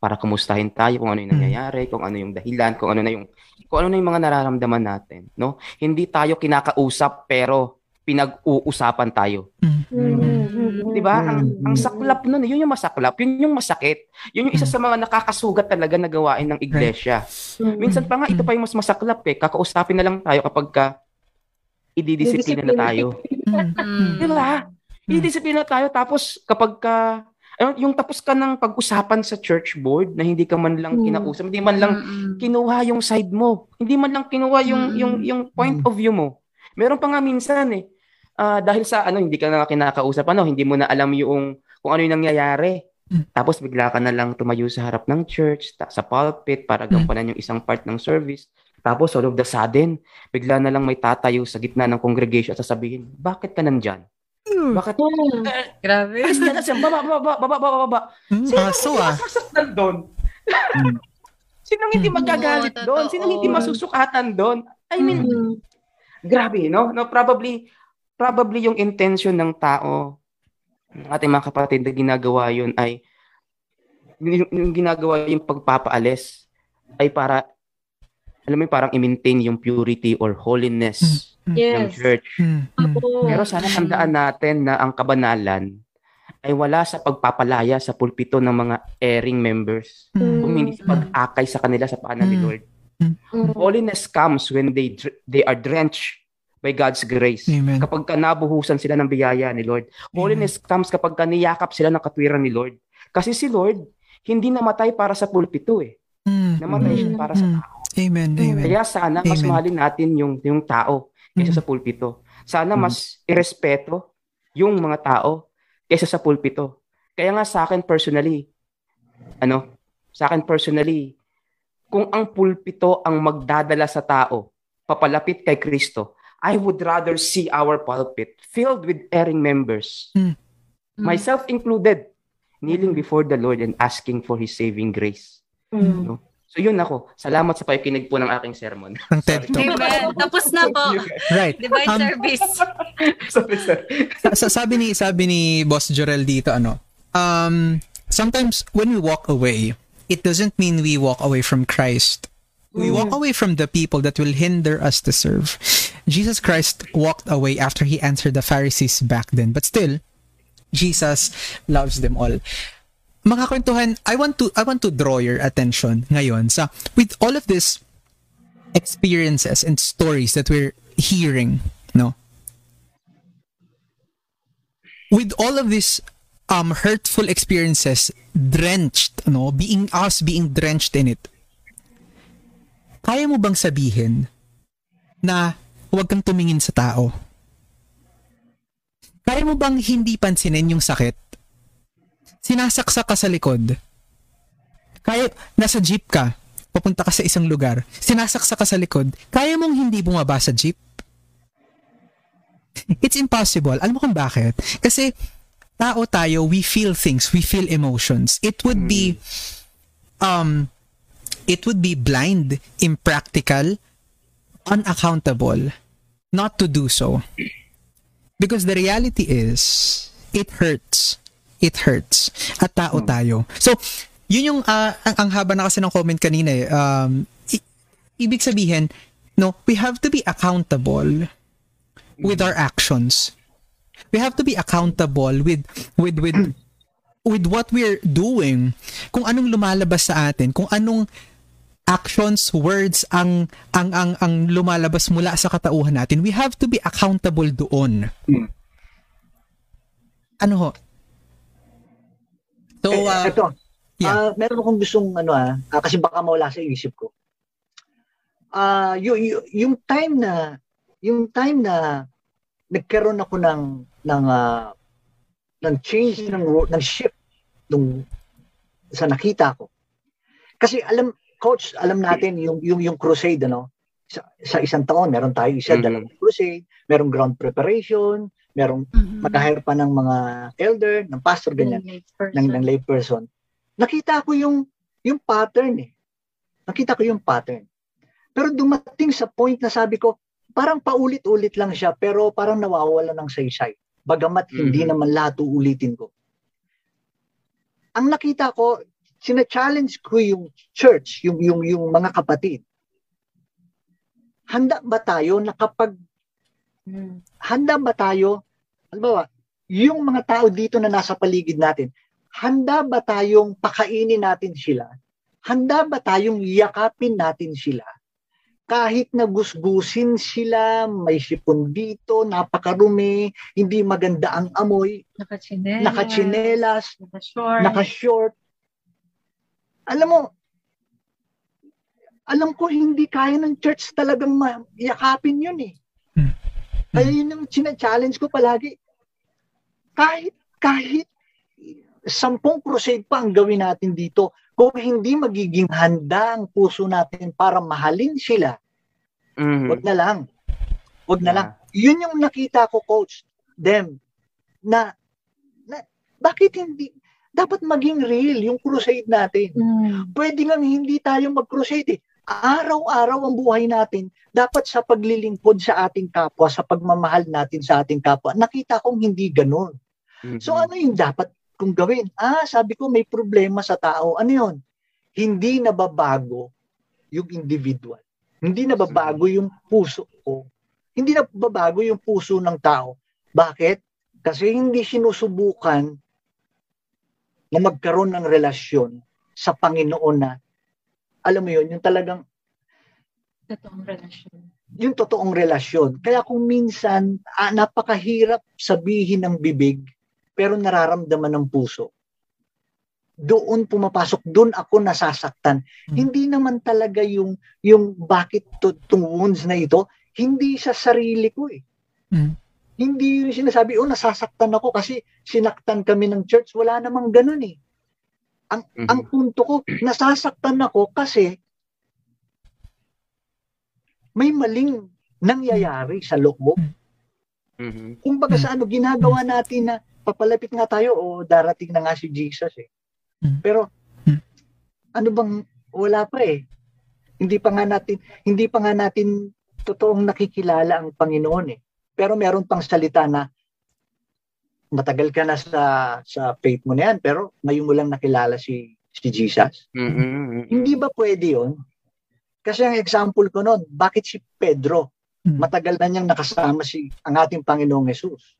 para kumustahin tayo kung ano yung Mm. nangyayari, kung ano yung dahilan, kung ano na yung kung ano na yung mga nararamdaman natin, no? Hindi tayo kinakausap pero pinag-uusapan tayo. mm, 'Di ba? Ang, Mm. ang saklap nun, yun yung masaklap, yun yung masakit. Yun yung isa sa mga nakakasugat talaga na gawain ng iglesia. Minsan pa nga ito pa yung mas masaklap eh. Kakausapin na lang tayo kapag ka ididisiplina na tayo. Mm. 'Di ba? Ididisiplina tayo tapos kapag ka Ayun, yung tapos ka ng pag-usapan sa church board na hindi ka man lang kinausap, hindi man lang kinuha yung side mo. Hindi man lang kinuha yung yung yung point of view mo. Meron pa nga minsan eh. Ah, dahil sa ano hindi ka na kinakausap ano, hindi mo na alam yung kung ano yung nangyayari. Mm. Tapos bigla ka na lang tumayo sa harap ng church, ta- sa pulpit para Mm. gampanan yung isang part ng service. Tapos all of the sudden, bigla na lang may tatayo sa gitna ng congregation at sasabihin, "Bakit ka nandyan? Bakit Mm. Grabe. Alis ka na siya, baba, baba, baba, baba, baba. Hmm, Sino ah. masasaktan doon? Mm. Sinong hindi Mm. magagalit Oo, doon? Sinong hindi masusukatan doon? I mean, Mm. grabe, no? No, probably, probably yung intention ng tao, ng ating mga kapatid na ginagawa yun ay, yung, yung ginagawa yung pagpapaalis ay para, alam mo, yung parang i-maintain yung purity or holiness ng Yes. church. Hmm, hmm. Oo. Pero sana tandaan natin na ang kabanalan ay wala sa pagpapalaya sa pulpito ng mga erring members. Hmm. Kung hindi sa pag-akay sa kanila sa paanan ni Mm. Lord. Mm. Holiness comes when they they are drenched by God's grace. Amen. Kapag ka nabuhusan sila ng biyaya ni Lord. Holiness comes kapag ka niyakap sila ng katwiran ni Lord. Kasi si Lord, hindi namatay para sa pulpito eh. Hmm. Namatay siya Mm. para sa Mm. tao. Amen. Amen. Kaya sana mas Amen. mahalin natin yung, yung tao kaysa Mm. sa pulpito. Sana Mm. mas irespeto yung mga tao kaysa sa pulpito. Kaya nga sa akin personally, ano, sa akin personally, kung ang pulpito ang magdadala sa tao, papalapit kay Kristo, I would rather see our pulpit filled with erring members, Mm. myself included, kneeling before the Lord and asking for His saving grace. Mm. So yun ako. Salamat sa pakikinig po ng aking sermon. Ng TED Talk. Amen. Tapos na po. Right. Divine Um, service. Sorry, sir. sa, sa- sabi ni sabi ni Boss Jorel dito ano um sometimes when we walk away it doesn't mean we walk away from Christ we walk away from the people that will hinder us to serve Jesus Christ walked away after he answered the Pharisees back then. But still Jesus loves them all. Mga kwentuhan I want to I want to draw your attention ngayon sa with all of this experiences and stories that we're hearing no? With all of these um hurtful experiences drenched no? Being us being drenched in it. Kaya mo bang sabihin na huwag kang tumingin sa tao. Kaya mo bang hindi pansinin yung sakit? Sinasaksak ka sa likod. Kaya nasa jeep ka. Papunta ka sa isang lugar. Sinasaksak ka sa likod. Kaya mong hindi bumaba sa jeep? It's impossible. Alam mo kung bakit? Kasi tao tayo, we feel things, we feel emotions. It would be um it would be blind, impractical, unaccountable not to do so. Because the reality is it hurts. It hurts. At tao tayo. So, yun yung ah, ang, ang haba na kasi ng comment kanina eh. Um, i- ibig sabihin, no, we have to be accountable with our actions. We have to be accountable with with with with what we're doing. Kung anong lumalabas sa atin, kung anong actions, words ang ang ang ang lumalabas mula sa katauhan natin. We have to be accountable doon. Mm. Ano ho? So, eh, uh, ito, yeah. ah, meron akong gustong ano ah, ah, kasi baka mawala sa isip ko. Ah, yung, yung time na yung time na nagkaroon ako ng ng ah, ng change ng ng shift nung sa nakita ko. Kasi alam coach, alam natin yung yung yung crusade ano. Sa, sa isang taon meron tayo isa Mhm. dalawang crusade, merong ground preparation, merong Mhm. mag-hire pa ng mga elder, ng pastor ganyan ng, ng lay person. Nakita ko yung yung pattern eh. Nakita ko yung pattern. Pero dumating sa point na sabi ko, parang paulit-ulit lang siya pero parang nawawala ng saysay. Bagamat hindi Mhm. naman lahat uulitin ko. Ang nakita ko, sina-challenge ko yung church, yung yung yung mga kapatid. Handa ba tayo na kapag handa ba tayo, halimbawa, yung mga tao dito na nasa paligid natin, handa ba tayong pakainin natin sila? Handa ba tayong yakapin natin sila? kahit na gusgusin sila, may sipon dito, napakarumi, hindi maganda ang amoy, Nakachinelas. nakachinelas, Naka-short. naka-short. Alam mo, alam ko hindi kaya ng church talagang ma- yakapin yun eh. Hmm. Kaya yun yung challenge ko palagi. Kahit, kahit sampung crusade pa ang gawin natin dito, kung hindi magiging handa ang puso natin para mahalin sila, Mhm. wag na lang. Wag na Yeah. lang. Yun yung nakita ko, coach, them, na, na bakit hindi, dapat maging real yung crusade natin. Mm. Pwede nga hindi tayo mag-crusade eh. Araw-araw ang buhay natin, dapat sa paglilingkod sa ating kapwa, sa pagmamahal natin sa ating kapwa. Nakita kong hindi ganun. Mhm. So ano yung dapat kong gawin? Ah, sabi ko may problema sa tao. Ano yun? Hindi nababago yung individual. Hindi nababago yung puso ko. Hindi nababago yung puso ng tao. Bakit? Kasi hindi sinusubukan na magkaroon ng relasyon sa Panginoon na alam mo yun, yung talagang Totoong relasyon. yung totoong relasyon. Kaya kung minsan, ah, napakahirap sabihin ng bibig, pero nararamdaman ng puso. Doon pumapasok, doon ako nasasaktan. Hmm. Hindi naman talaga yung, yung bakit to, itong wounds na ito, hindi sa sarili ko eh. Hmm. Hindi yung sinasabi, oh nasasaktan ako kasi sinaktan kami ng church. Wala namang ganun eh. Ang, Mhm. ang punto ko, nasasaktan ako kasi may maling nangyayari sa loob. Mhm. Kumbaga sa ano, ginagawa natin na papalapit nga tayo o darating na nga si Jesus eh. Mm. Pero Mm. ano bang wala pa eh. Hindi pa nga natin hindi pa nga natin totoong nakikilala ang Panginoon eh. Pero meron pang salita na matagal ka na sa sa faith mo na yan pero ngayon mo lang nakilala si si Jesus. Mhm. Hindi ba pwede 'yon? Kasi ang example ko noon, bakit si Pedro Hmm. matagal na niyang nakasama si ang ating Panginoong Yesus.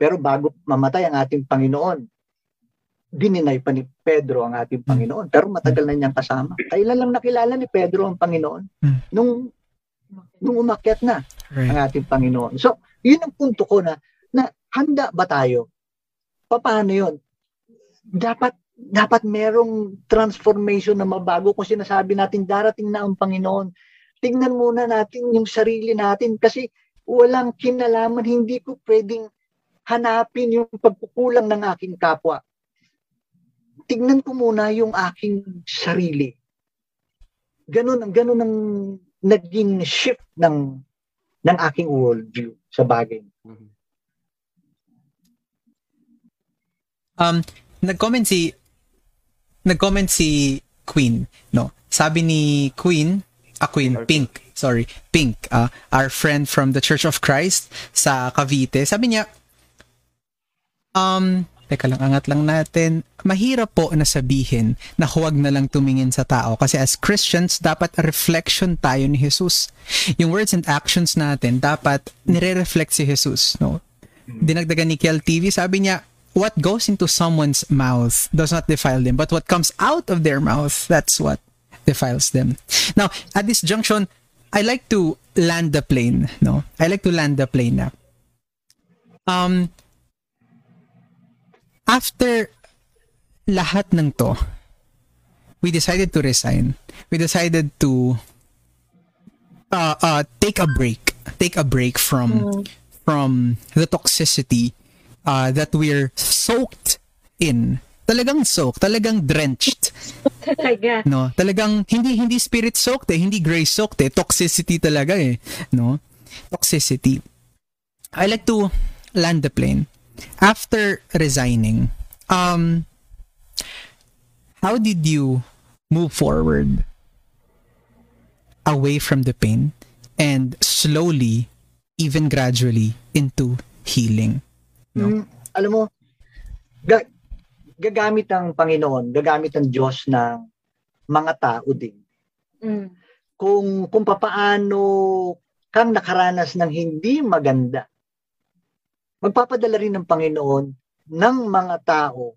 Pero bago mamatay ang ating Panginoon, dininay pa ni Pedro ang ating Panginoon. Pero matagal na niyang kasama. Kailan lang nakilala ni Pedro ang Panginoon? Hmm. Nung, nung umakyat na ang Right. ating Panginoon. So, yun ang punto ko na, na handa ba tayo? Paano yun? Dapat dapat merong transformation na mabago kung sinasabi natin darating na ang Panginoon. Tingnan muna natin yung sarili natin kasi walang kinalaman, hindi ko pwedeng hanapin yung pagkukulang ng aking kapwa. Tingnan ko muna yung aking sarili. Ganun, ganun ang naging shift ng ng aking worldview sa bagay. Mhm. Um, nag-comment si nag-comment si Queen, no. Sabi ni Queen, a Queen, Or Pink, sorry, Pink, uh, our friend from the Church of Christ sa Cavite. Sabi niya, um, teka lang, angat lang natin. Mahirap po na sabihin na huwag na lang tumingin sa tao kasi as Christians, dapat reflection tayo ni Jesus. Yung words and actions natin, dapat nire-reflect si Jesus, no? Dinagdagan ni Kel TV, sabi niya, what goes into someone's mouth does not defile them, but what comes out of their mouth, that's what defiles them. Now, at this junction, I like to land the plane, no? I like to land the plane na. Um, after lahat ng to, we decided to resign. We decided to uh, uh, take a break. Take a break from from the toxicity uh, that we're soaked in. Talagang soaked, talagang drenched. Talaga. No, talagang hindi hindi spirit soaked eh, hindi grace soaked eh, toxicity talaga eh, no? Toxicity. I like to land the plane. After resigning, um how did you move forward away from the pain and slowly even gradually into healing? No. Mm, alam mo, ga- gagamit ang Panginoon, gagamit ang Diyos ng mga tao din. Mm. Kung kung papaano kang nakaranas ng hindi maganda, magpapadala rin ng Panginoon ng mga tao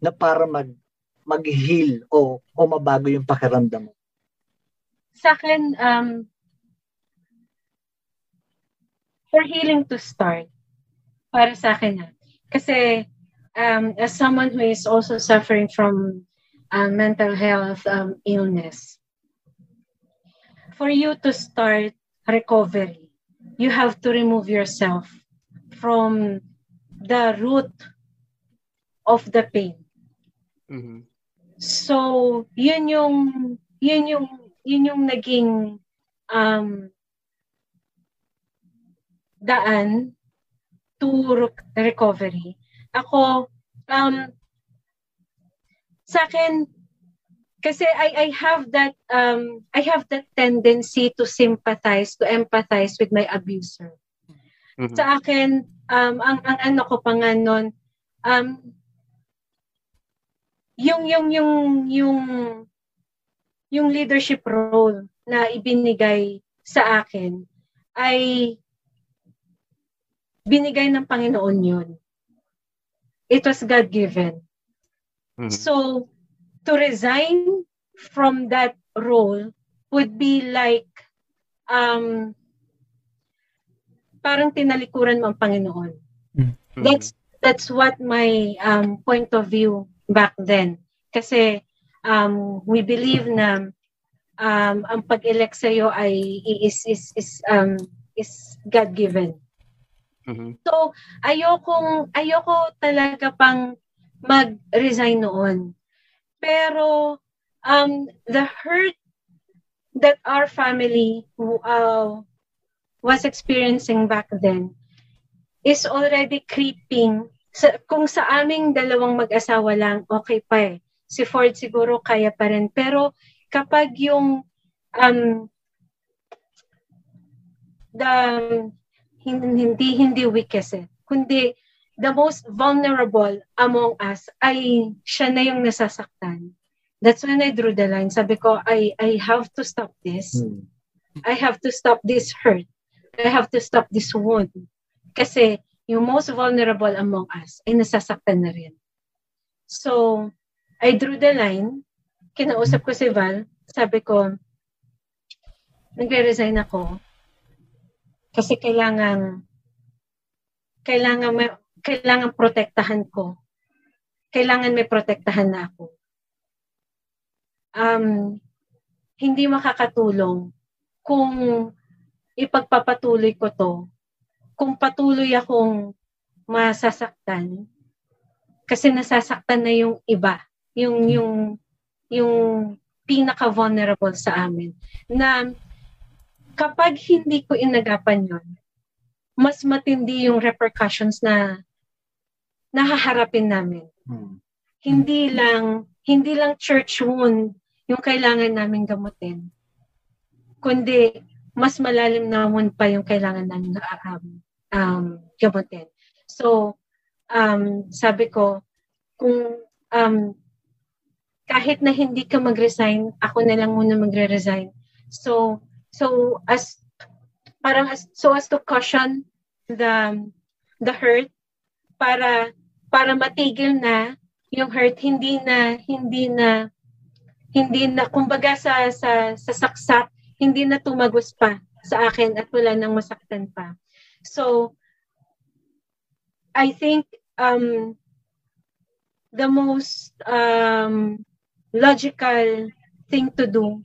na para mag mag-heal o o mabago yung pakiramdam mo. Sa akin, um, for healing to start, para sa akin na. Kasi um, as someone who is also suffering from uh, mental health um, illness, for you to start recovery, you have to remove yourself from the root of the pain. Mhm. So, yun yung yun yung yun yung naging um daan to re- recovery. Ako um sa akin kasi I I have that um I have that tendency to sympathize, to empathize with my abuser. Mhm. Sa akin um ang ang ano ko pa nga nun um yung yung yung yung yung leadership role na ibinigay sa akin ay binigay ng Panginoon yun. It was God-given. Mhm. So, to resign from that role would be like um parang tinalikuran mo ang Panginoon. Mhm. That's that's what my um point of view back then. Kasi um we believe na um ang pag-elect sa ay is is is um is God-given. Mhm. So, ayokong, ayoko talaga pang mag-resign noon. Pero, um, the hurt that our family uh, was experiencing back then is already creeping. Sa, kung sa aming dalawang mag-asawa lang, okay pa eh. Si Ford siguro kaya pa rin. Pero kapag yung um, the hindi hindi, hindi weakest eh, kundi the most vulnerable among us ay siya na yung nasasaktan. That's when I drew the line. Sabi ko, I, I have to stop this. Hmm. I have to stop this hurt. I have to stop this wound. Kasi yung most vulnerable among us ay nasasaktan na rin. So, I drew the line. Kinausap ko si Val. Sabi ko, nagre-resign ako. Kasi kailangan, kailangan, may, kailangan protektahan ko. Kailangan may protektahan na ako. Um, hindi makakatulong kung ipagpapatuloy ko to, kung patuloy akong masasaktan, kasi nasasaktan na yung iba, yung, yung, yung pinaka-vulnerable sa amin, na kapag hindi ko inagapan yon mas matindi yung repercussions na nahaharapin namin. Hmm. Hindi lang, hindi lang church wound yung kailangan namin gamutin, kundi mas malalim na wound pa yung kailangan namin um, um, gamutin. So, um, sabi ko, kung um, kahit na hindi ka mag-resign, ako na lang muna magre-resign. So, so as parang as, so as to cushion the the hurt para para matigil na yung hurt hindi na hindi na hindi na kumbaga sa sa sa saksak hindi na tumagos pa sa akin at wala nang masaktan pa. So I think um the most um logical thing to do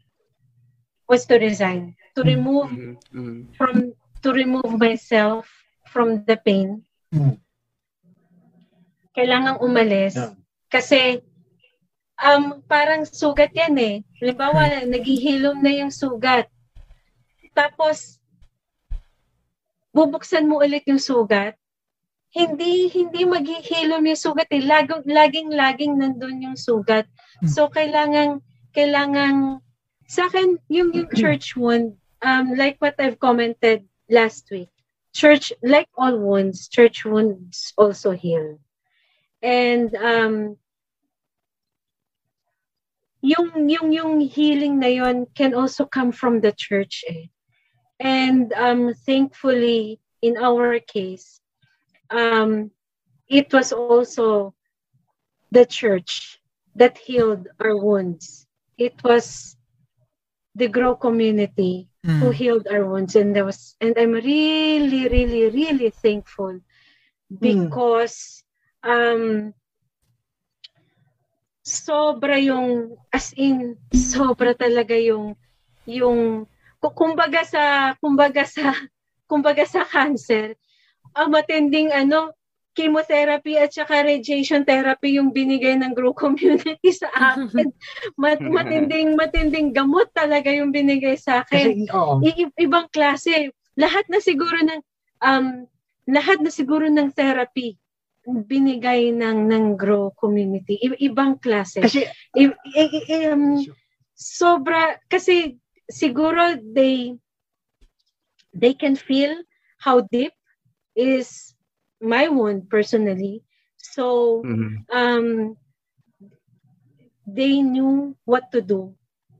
was to resign, to remove Mhm. Mhm. from to remove myself from the pain. Hmm. Kailangang umalis Yeah. kasi um parang sugat yan eh. Halimbawa, naghihilom na yung sugat. Tapos bubuksan mo ulit yung sugat. Hindi hindi maghihilom yung sugat eh. Laging laging laging nandun yung sugat. So kailangan kailangan sa akin yung yung church wound um like what I've commented last week. Church like all wounds, church wounds also heal. And um yung yung yung healing na yon can also come from the church eh. And um thankfully in our case um it was also the church that healed our wounds. It was the Grow community who Mm. healed our wounds and there was and I'm really really really thankful because um sobra yung as in sobra talaga yung yung ku- kumbaga sa kumbaga sa kumbaga sa cancer ang matinding ano chemotherapy at saka radiation therapy yung binigay ng Grow Community sa akin. Mat, matinding matinding gamot talaga yung binigay sa akin. Kasi, i- ibang klase. Lahat na siguro ng um lahat na siguro ng therapy binigay ng ng Grow community. I- ibang klase. Kasi, I- i- i- um, sobra kasi siguro they they can feel how deep is my wound personally. So Mhm. um they knew what to do.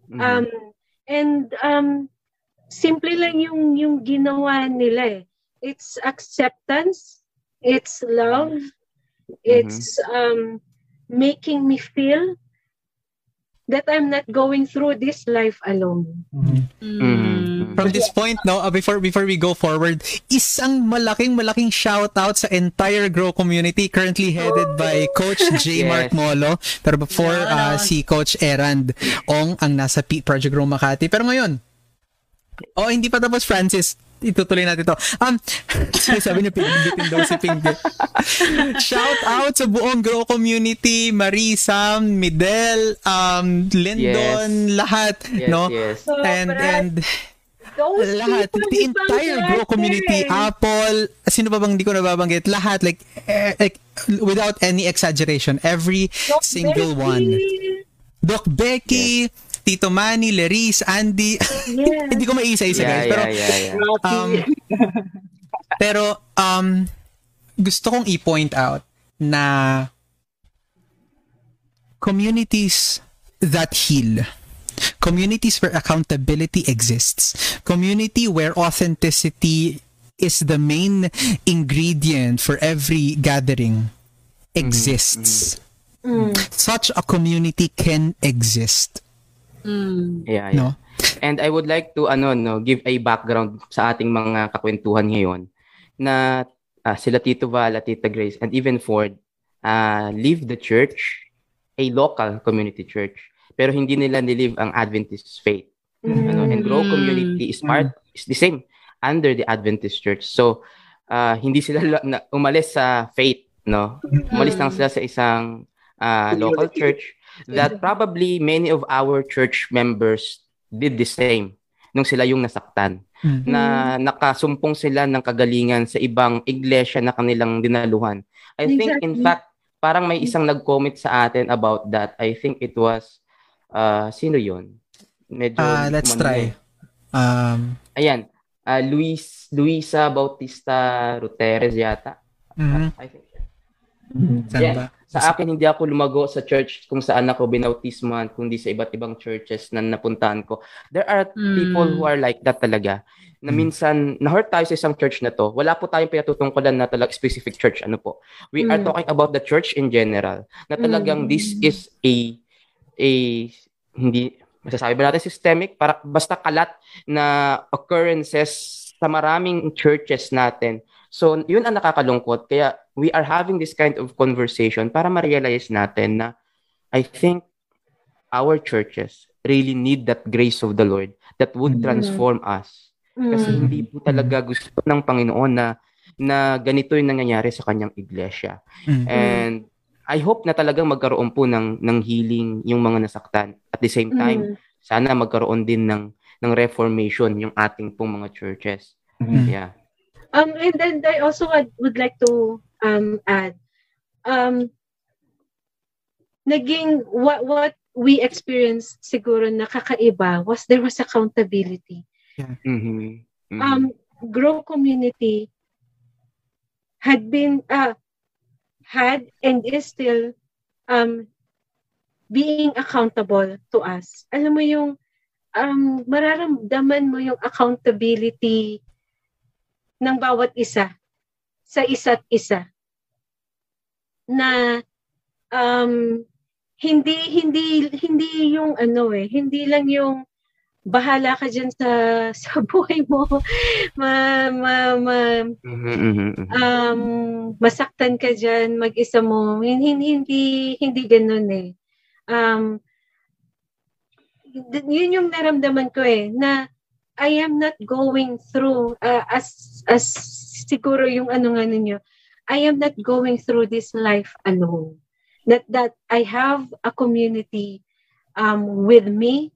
Mhm. Um, and um, simple lang yung, yung ginawa nila eh. It's acceptance, it's love, it's um, making me feel that I'm not going through this life alone. Mhm. From this point, no, uh, before before we go forward, isang malaking malaking shout out sa entire Grow community currently headed by Coach J. Yes. Mark Molo. Pero before uh, si Coach Erand Ong ang nasa P Project Grow Makati. Pero ngayon, oh, hindi pa tapos Francis. Itutuloy natin to. Um, sabi niyo, pindutin daw si Pink. Shout out sa buong Grow community, Marisa, Midel, um, Lyndon, lahat, Yes, no? yes. And and Those lahat, the entire Grow community, Apple, sino ba bang di ko nababanggit? Lahat, like, eh, like, without any exaggeration, every Doc single Becky. one. Doc Becky, Tito Manny, Leris, Andy, Yes. hindi ko maisa-isa Yeah, guys, pero yeah, yeah, yeah. um, pero um gusto kong i-point out na communities that heal communities where accountability exists community where authenticity is the main ingredient for every gathering exists Mm. such a community can exist Mm. Yeah, yeah. no? And I would like to ano no give a background sa ating mga kakwentuhan ngayon na ah, sila Tito Val at Tita Grace and even Ford uh, leave the church a local community church pero hindi nila nilive ang Adventist faith. Ano and grow community is part is the same under the Adventist church. So ah, hindi sila la- na, umalis sa faith no? Umalis lang sila sa isang ah, local church that probably many of our church members did the same nung sila yung nasaktan Mm. na nakasumpong sila ng kagalingan sa ibang iglesia na kanilang dinaluhan. I think in Exactly. fact parang may isang nag-comment sa atin about that. I think it was uh, sino yon? Medyo ko let's try um Ayan, ah, Luis Luisa Bautista Ruteres yata. mhm. I think Saan Yeah. Sa akin, hindi ako lumago sa church kung saan ako binautisman, kundi sa iba't ibang churches na napuntahan ko. There are Mm. people who are like that talaga. Na Mm. minsan, na-hurt tayo sa isang church na to. Wala po tayong pinatutungkulan na talaga specific church. Ano po? We are Mm. talking about the church in general. Na talagang this is a, a, hindi, masasabi ba natin systemic? Para, basta kalat na occurrences sa maraming churches natin. So, yun ang nakakalungkot. Kaya, we are having this kind of conversation para ma-realize natin na I think our churches really need that grace of the Lord that would Mhm. transform us. Kasi Mm. hindi po talaga gusto ng Panginoon na na ganito yung nangyayari sa kanyang iglesia. Mm. And I hope na talagang magkaroon po ng ng healing yung mga nasaktan. At the same time, Mm. sana magkaroon din ng ng reformation yung ating pong mga churches. Mm. Yeah. Um, and then I also would, would like to um, add, um, naging what what we experienced siguro na kakaiba was there was accountability. Mhm. Mhm. Um, Grow community had been uh, had and is still um, being accountable to us. Alam mo yung um, mararamdaman mo yung accountability ng bawat isa sa isa't isa na um, hindi hindi hindi yung ano eh hindi lang yung bahala ka dyan sa, sa buhay mo. Ma, ma, ma, Mhm, mhm, mhm. um, masaktan ka dyan, mag-isa mo. Hindi, hindi, hindi ganun eh. Um, yun yung naramdaman ko eh, na I am not going through, uh, as, as siguro yung ano nga ninyo, I am not going through this life alone. That, that I have a community um, with me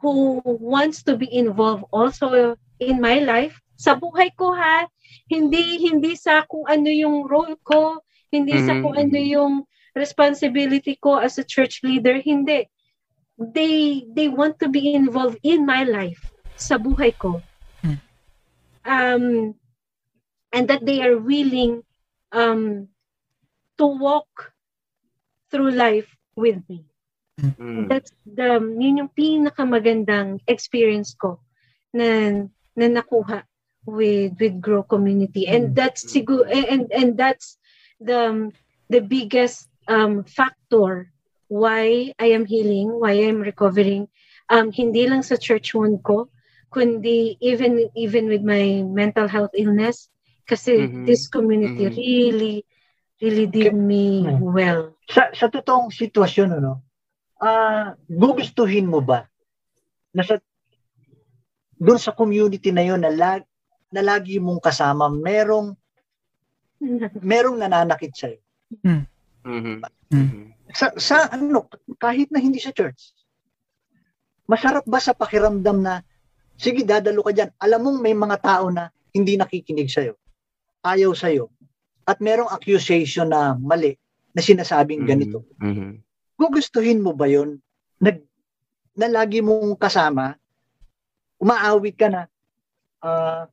who wants to be involved also in my life. Sa buhay ko ha, hindi hindi sa kung ano yung role ko, hindi sa Mhm. kung ano yung responsibility ko as a church leader, hindi. They they want to be involved in my life, sa buhay ko. Um and that they are willing um to walk through life with me. Mm. That's the yun yung pinakamagandang experience ko na na nakuha with with Grow Community and that's siguro and and that's the the biggest um factor why I am healing, why I am recovering um hindi lang sa church wound ko kundi even even with my mental health illness kasi Mhm. this community Mhm. really really did me Mhm. well. Sa, sa totoong sitwasyon, ano, ah gugustuhin mo ba na sa doon sa community na yon na, lag, na lagi mong kasama, merong merong nananakit sa'yo. Mhm. Mm. Mhm. Sa, sa ano, kahit na hindi sa church. Masarap ba sa pakiramdam na, sige, dadalo ka dyan. Alam mong may mga tao na hindi nakikinig sa'yo. Ayaw sa'yo. At merong accusation na mali na sinasabing ganito. Mhm. gugustuhin mo ba yon nag na lagi mong kasama umaawit ka na uh,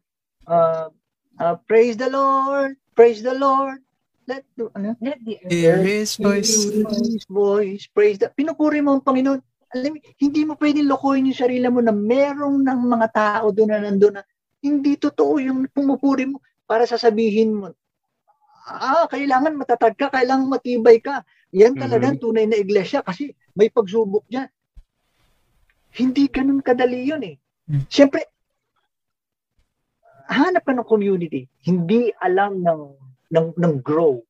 uh, uh, praise the Lord praise the Lord let the- ano Let the Hear his voice. His voice praise the pinupuri mo ang Panginoon alam hindi mo pwedeng lokohin yung sarili mo na merong ng mga tao doon na nandoon na hindi totoo yung pumupuri mo para sasabihin mo ah, kailangan matatag ka, kailangan matibay ka. Yan talaga ang tunay na iglesia kasi may pagsubok dyan. Hindi ganun kadali yun eh. Hmm. Siyempre, hanap ka ng community. Hindi alam ng, ng, ng grow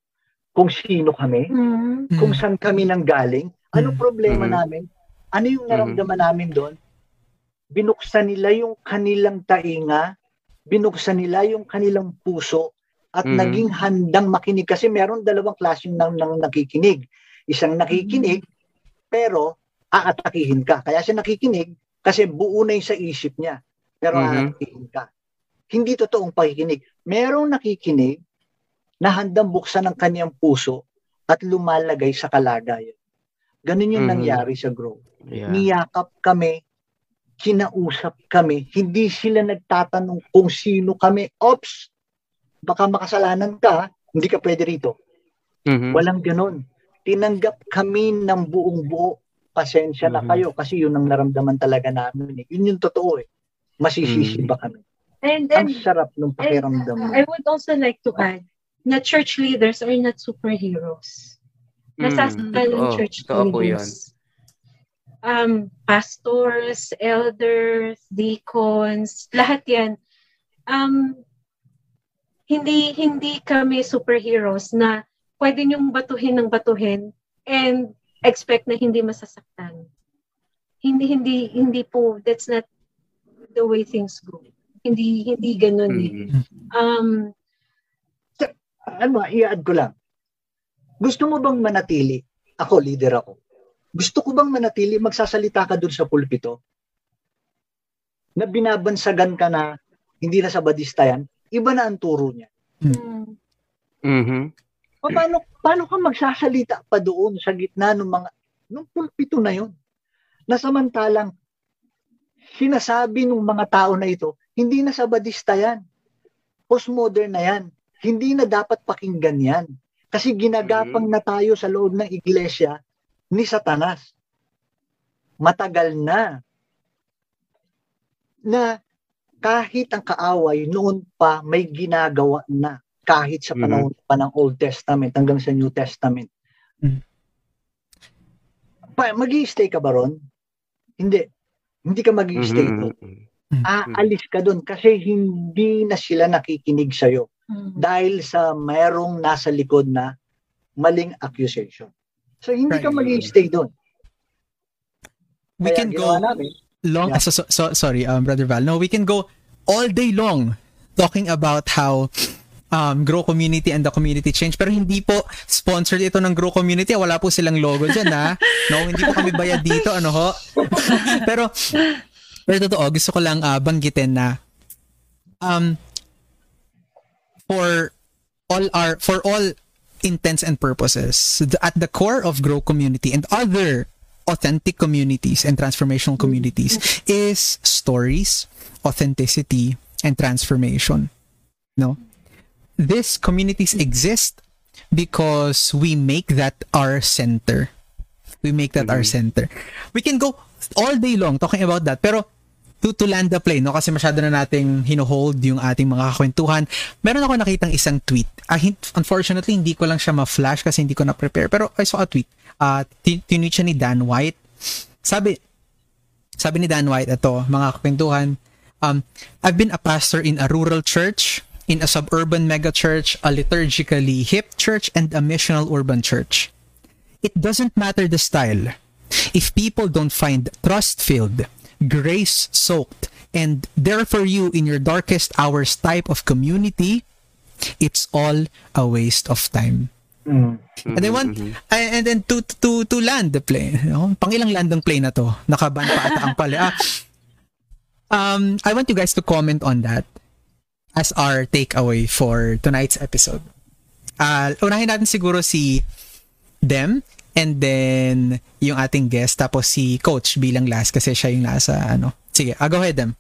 kung sino kami, Mm. kung saan kami nang galing, anong Mm. problema Mhm. namin, ano yung naramdaman namin doon. Binuksan nila yung kanilang tainga, binuksan nila yung kanilang puso, at Mhm. naging handang makinig kasi meron dalawang klaseng nang, nang nakikinig. Isang nakikinig, pero aatakihin ka. Kaya siya nakikinig kasi buo na yung sa isip niya. Pero Mhm. aatakihin ka. Hindi totoong pakikinig. Merong nakikinig na handang buksan ang kanyang puso at lumalagay sa kalagayan. Ganun yung Mhm. nangyari sa Grow. Yeah. Niyakap kami, kinausap kami. Hindi sila nagtatanong kung sino kami. Ops! Baka makasalanan ka, hindi ka pwede rito. Mhm. Walang ganun. Tinanggap kami ng buong buo. Pasensya na Mhm. kayo kasi yun ang naramdaman talaga namin. Eh. Yun yung totoo eh. Masisisi Mhm. ba kami? And Ang then sarap ng pakiramdam mo. I would also like to add na church leaders are not superheroes. Nasasaktan Mm, ng totoo. church leaders. Um, pastors, elders, deacons, lahat yan. Um, hindi hindi kami superheroes na pwede niyong batuhin ng batuhin and expect na hindi masasaktan. Hindi hindi hindi po that's not the way things go. Hindi hindi ganoon eh. Mhm. Um Ano, i-add ko lang. Gusto mo bang manatili? Ako, leader ako. Gusto ko bang manatili, magsasalita ka dun sa pulpito? Na binabansagan ka na hindi na sa badista yan, iba na ang turo niya. mm, Mhm. Pa- Paano, paano ka magsasalita pa doon sa gitna ng mga, ng pulpito na yon? Na samantalang, sinasabi ng mga tao na ito, hindi na sa badista yan. Postmodern na yan. Hindi na dapat pakinggan yan. Kasi ginagapang na tayo sa loob ng iglesia ni Satanas. Matagal na na kahit ang kaaway noon pa may ginagawa na kahit sa panahon pa ng Old Testament hanggang sa New Testament. Mm. Pa, mag stay ka ba ron? Hindi. Hindi ka mag-stay Mhm, doon. mhm. Aalis ka doon kasi hindi na sila nakikinig sa'yo Mm. dahil sa mayroong nasa likod na maling accusation. So, hindi ka Right. mag-stay doon. We Kaya can go namin, long Yeah. so, so, so- sorry um brother Val no we can go all day long talking about how um grow community and the community change pero hindi po sponsored ito ng grow community wala po silang logo diyan ha no hindi po kami bayad dito ano ho pero pero totoo gusto ko lang ah, banggitin na um for all our for all intents and purposes at the core of grow community and other authentic communities and transformational communities is stories authenticity and transformation. No? These communities exist because we make that our center. We make that our mm-hmm. center. We can go all day long talking about that pero to, to land the plane, no? Kasi masyado na nating hinohold yung ating mga kakwentuhan. Meron ako nakitang isang tweet. Hin- unfortunately, hindi ko lang siya ma-flash kasi hindi ko na-prepare. Pero I saw a tweet. Uh, tinweet siya ni Dan White. Sabi, sabi ni Dan White, ito, mga kakwentuhan, um, I've been a pastor in a rural church, in a suburban mega church, a liturgically hip church, and a missional urban church. It doesn't matter the style. If people don't find trust-filled, grace-soaked, and there for you in your darkest hours type of community, it's all a waste of time. mm, And then one, I- and then to to to land the plane, you know, pangilang landang plane na to, nakaban pa ata ang pala. Ah, um, I want you guys to comment on that as our takeaway for tonight's episode. Ah, unahin natin siguro si Dem and then yung ating guest tapos si coach bilang last kasi siya yung nasa ano. Sige, ah, go ahead Dem.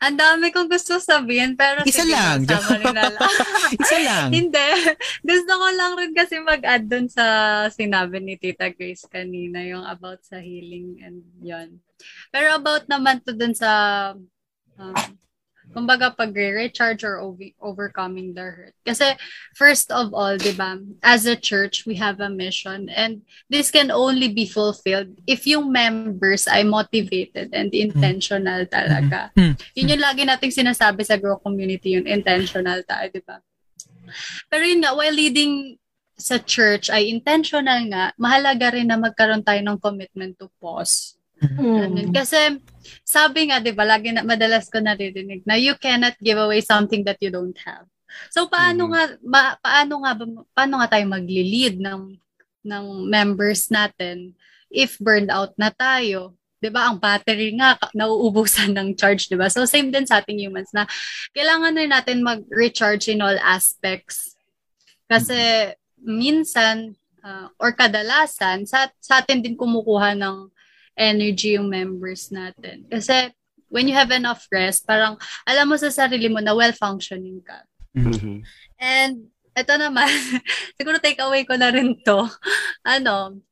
Ang dami kong gusto sabihin, pero Isa sige, lang. lang. Isa lang. Hindi. Gusto ko lang rin kasi mag-add dun sa sinabi ni Tita Grace kanina, yung about sa healing and yon. Pero about naman to dun sa, um, kumbaga pag-recharge or over- overcoming the hurt. Kasi first of all, di ba, as a church, we have a mission and this can only be fulfilled if yung members ay motivated and intentional talaga. Hmm. Yun yung lagi nating sinasabi sa Grow Community, yun, intentional tayo, di ba? Pero yun nga, while leading sa church ay intentional nga, mahalaga rin na magkaroon tayo ng commitment to pause. Ganun. Mm. Kasi sabi nga, di ba, lagi na, madalas ko naririnig na you cannot give away something that you don't have. So paano Mhm. nga ba, paano nga ba, paano nga tayo magli-lead ng ng members natin if burned out na tayo? 'Di ba? Ang battery nga nauubusan ng charge, 'di ba? So same din sa ating humans na kailangan rin natin mag-recharge in all aspects. Kasi minsan ah, or kadalasan sa, sa atin din kumukuha ng energy yung members natin. Kasi when you have enough rest, parang alam mo sa sarili mo na well-functioning ka. Mhm. And ito naman, siguro take away ko na rin to. Ano,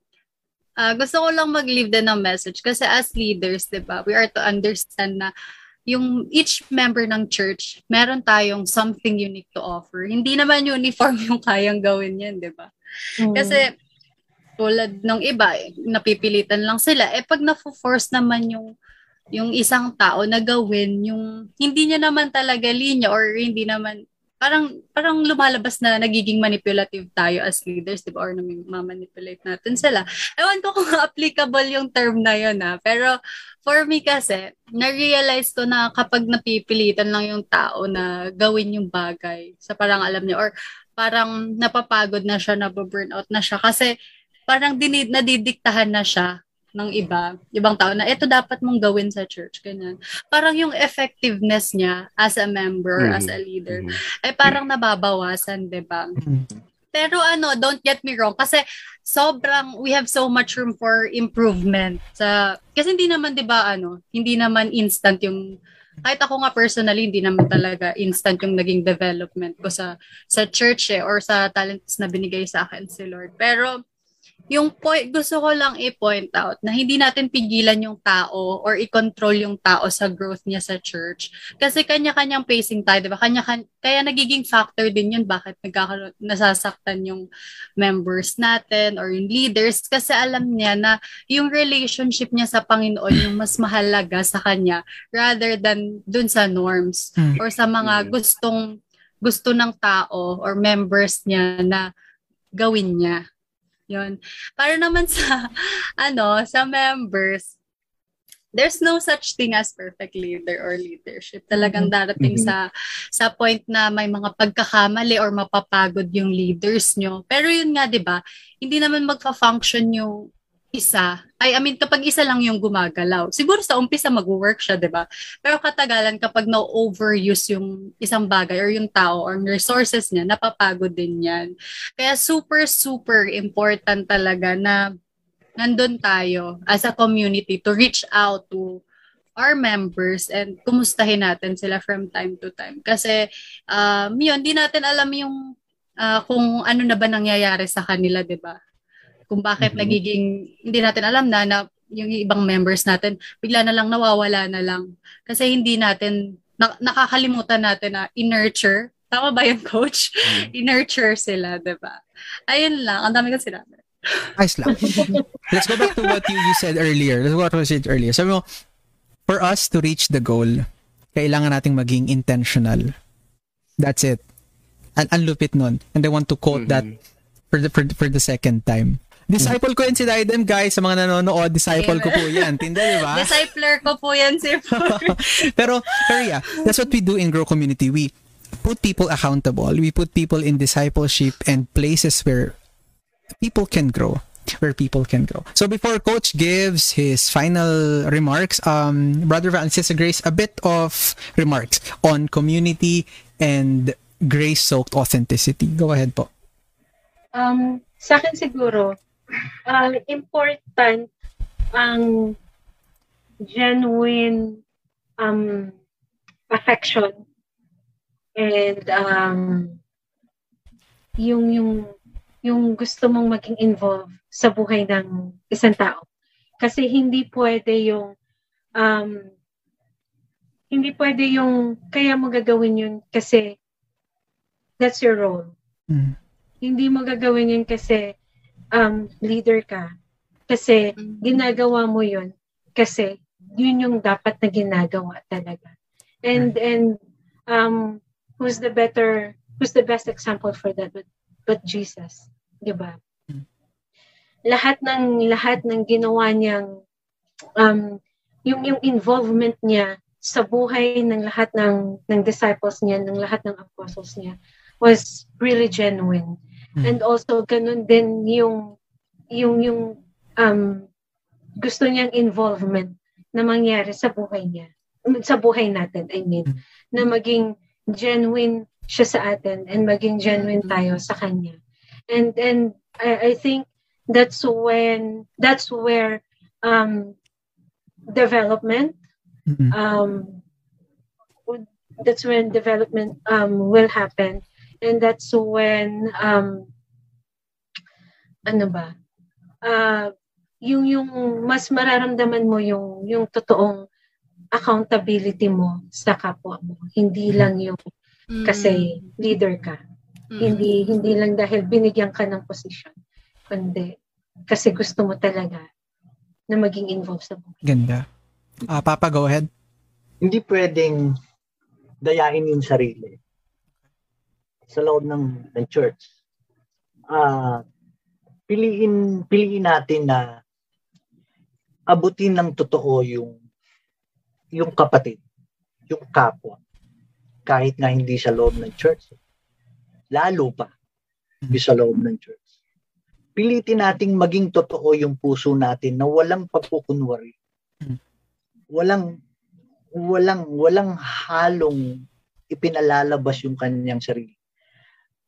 ah, gusto ko lang mag-leave din ng message kasi as leaders, di ba, we are to understand na yung each member ng church, meron tayong something unique to offer. Hindi naman uniform yung kayang gawin yan, di ba? Mm. Kasi tulad ng iba, eh, napipilitan lang sila. Eh pag na-force naman yung yung isang tao na gawin yung hindi niya naman talaga linya or hindi naman parang parang lumalabas na nagiging manipulative tayo as leaders, 'di ba? Or nami-manipulate natin sila. Ewan ko kung applicable yung term na yun ha. Pero for me kasi, na-realize ko na kapag napipilitan lang yung tao na gawin yung bagay sa parang alam niya or parang napapagod na siya, nababurnout na siya kasi parang dinid, nadidiktahan na siya ng iba, ibang tao na ito dapat mong gawin sa church, ganyan. Parang yung effectiveness niya as a member, or as a leader, Mhm. ay parang nababawasan, di ba? Mhm. Pero ano, don't get me wrong, kasi sobrang, we have so much room for improvement. Sa, kasi hindi naman, di ba, ano, hindi naman instant yung, kahit ako nga personally, hindi naman talaga instant yung naging development ko sa sa church eh, or sa talents na binigay sa akin si Lord. Pero, yung point, gusto ko lang i-point out na hindi natin pigilan yung tao or i-control yung tao sa growth niya sa church. Kasi kanya-kanyang pacing tayo, di ba? Kanya, kaya nagiging factor din yun bakit nagkakaroon, nasasaktan yung members natin or yung leaders kasi alam niya na yung relationship niya sa Panginoon yung mas mahalaga sa kanya rather than dun sa norms Hmm. or sa mga gustong gusto ng tao or members niya na gawin niya. Yun. Para naman sa, ano, sa members, there's no such thing as perfect leader or leadership. Talagang darating Mhm. sa sa point na may mga pagkakamali or mapapagod yung leaders nyo. Pero yun nga, di ba, hindi naman magfa-function yung isa. Ay, I mean, kapag isa lang yung gumagalaw. Siguro sa umpisa mag-work siya, di ba? Pero katagalan, kapag na-overuse yung isang bagay or yung tao or yung resources niya, napapagod din yan. Kaya super, super important talaga na nandun tayo as a community to reach out to our members and kumustahin natin sila from time to time. Kasi, um, yun, di natin alam yung ah, kung ano na ba nangyayari sa kanila, di ba? Kung bakit Mhm. nagiging, hindi natin alam na, na yung ibang members natin, bigla na lang nawawala na lang. Kasi hindi natin, na- nakakalimutan natin na i-nurture. Tama ba yung coach? I-nurture sila, di ba? Ayun lang. Ang dami ko sinabi. Ayos lang. Let's go back to what you, you said earlier. Let's go back to what you said earlier. Sabi mo, for us to reach the goal, kailangan nating maging intentional. That's it. Ang, ang lupit nun. And I want to quote that for the, for, the- for the second time. Disciple ko yan si Diadem, guys. Sa mga nanonood, disciple ko po yan. Tinda, di ba? Discipler ko po yan si pero, pero yeah, that's what we do in Grow Community. We put people accountable. We put people in discipleship and places where people can grow. Where people can grow. So before Coach gives his final remarks, um, Brother Val and Sister Grace, a bit of remarks on community and grace-soaked authenticity. Go ahead po. Um, sa akin siguro, uh, important ang genuine um, affection and um, yung yung yung gusto mong maging involved sa buhay ng isang tao. Kasi hindi pwede yung um, hindi pwede yung kaya mo gagawin yun kasi that's your role Mm. hindi mo gagawin yun kasi um, leader ka. Kasi ginagawa mo yun kasi yun yung dapat na ginagawa talaga. And and um, who's the better who's the best example for that but, but Jesus, 'di ba? Mm. Lahat ng lahat ng ginawa niyang um, yung yung involvement niya sa buhay ng lahat ng ng disciples niya, ng lahat ng apostles niya was really genuine. Mm. And also ganun din yung yung yung um gusto niyang involvement na mangyari sa buhay niya. Sa buhay natin, I mean, Mm. na maging genuine siya sa atin and maging genuine tayo sa kanya. And and I, I think that's when that's where um development Mm-mm. um, that's when development um, will happen. And that's when, um, ano ba, uh, yung, yung mas mararamdaman mo yung, yung totoong accountability mo sa kapwa mo. Hindi lang yung kasi leader ka. Mm. Hindi hindi lang dahil binigyan ka ng posisyon. Kundi kasi gusto mo talaga na maging involved sa buhay. Ganda. Ah, Papa, go ahead. Hindi pwedeng dayain yung sarili sa loob ng, ng church. Ah, piliin piliin natin na abutin ng totoo yung yung kapatid, yung kapwa. Kahit na hindi sa loob ng church. Lalo pa hindi sa loob ng church. Pilitin nating maging totoo yung puso natin na walang pagkukunwari. Walang walang walang halong ipinalalabas yung kanyang sarili.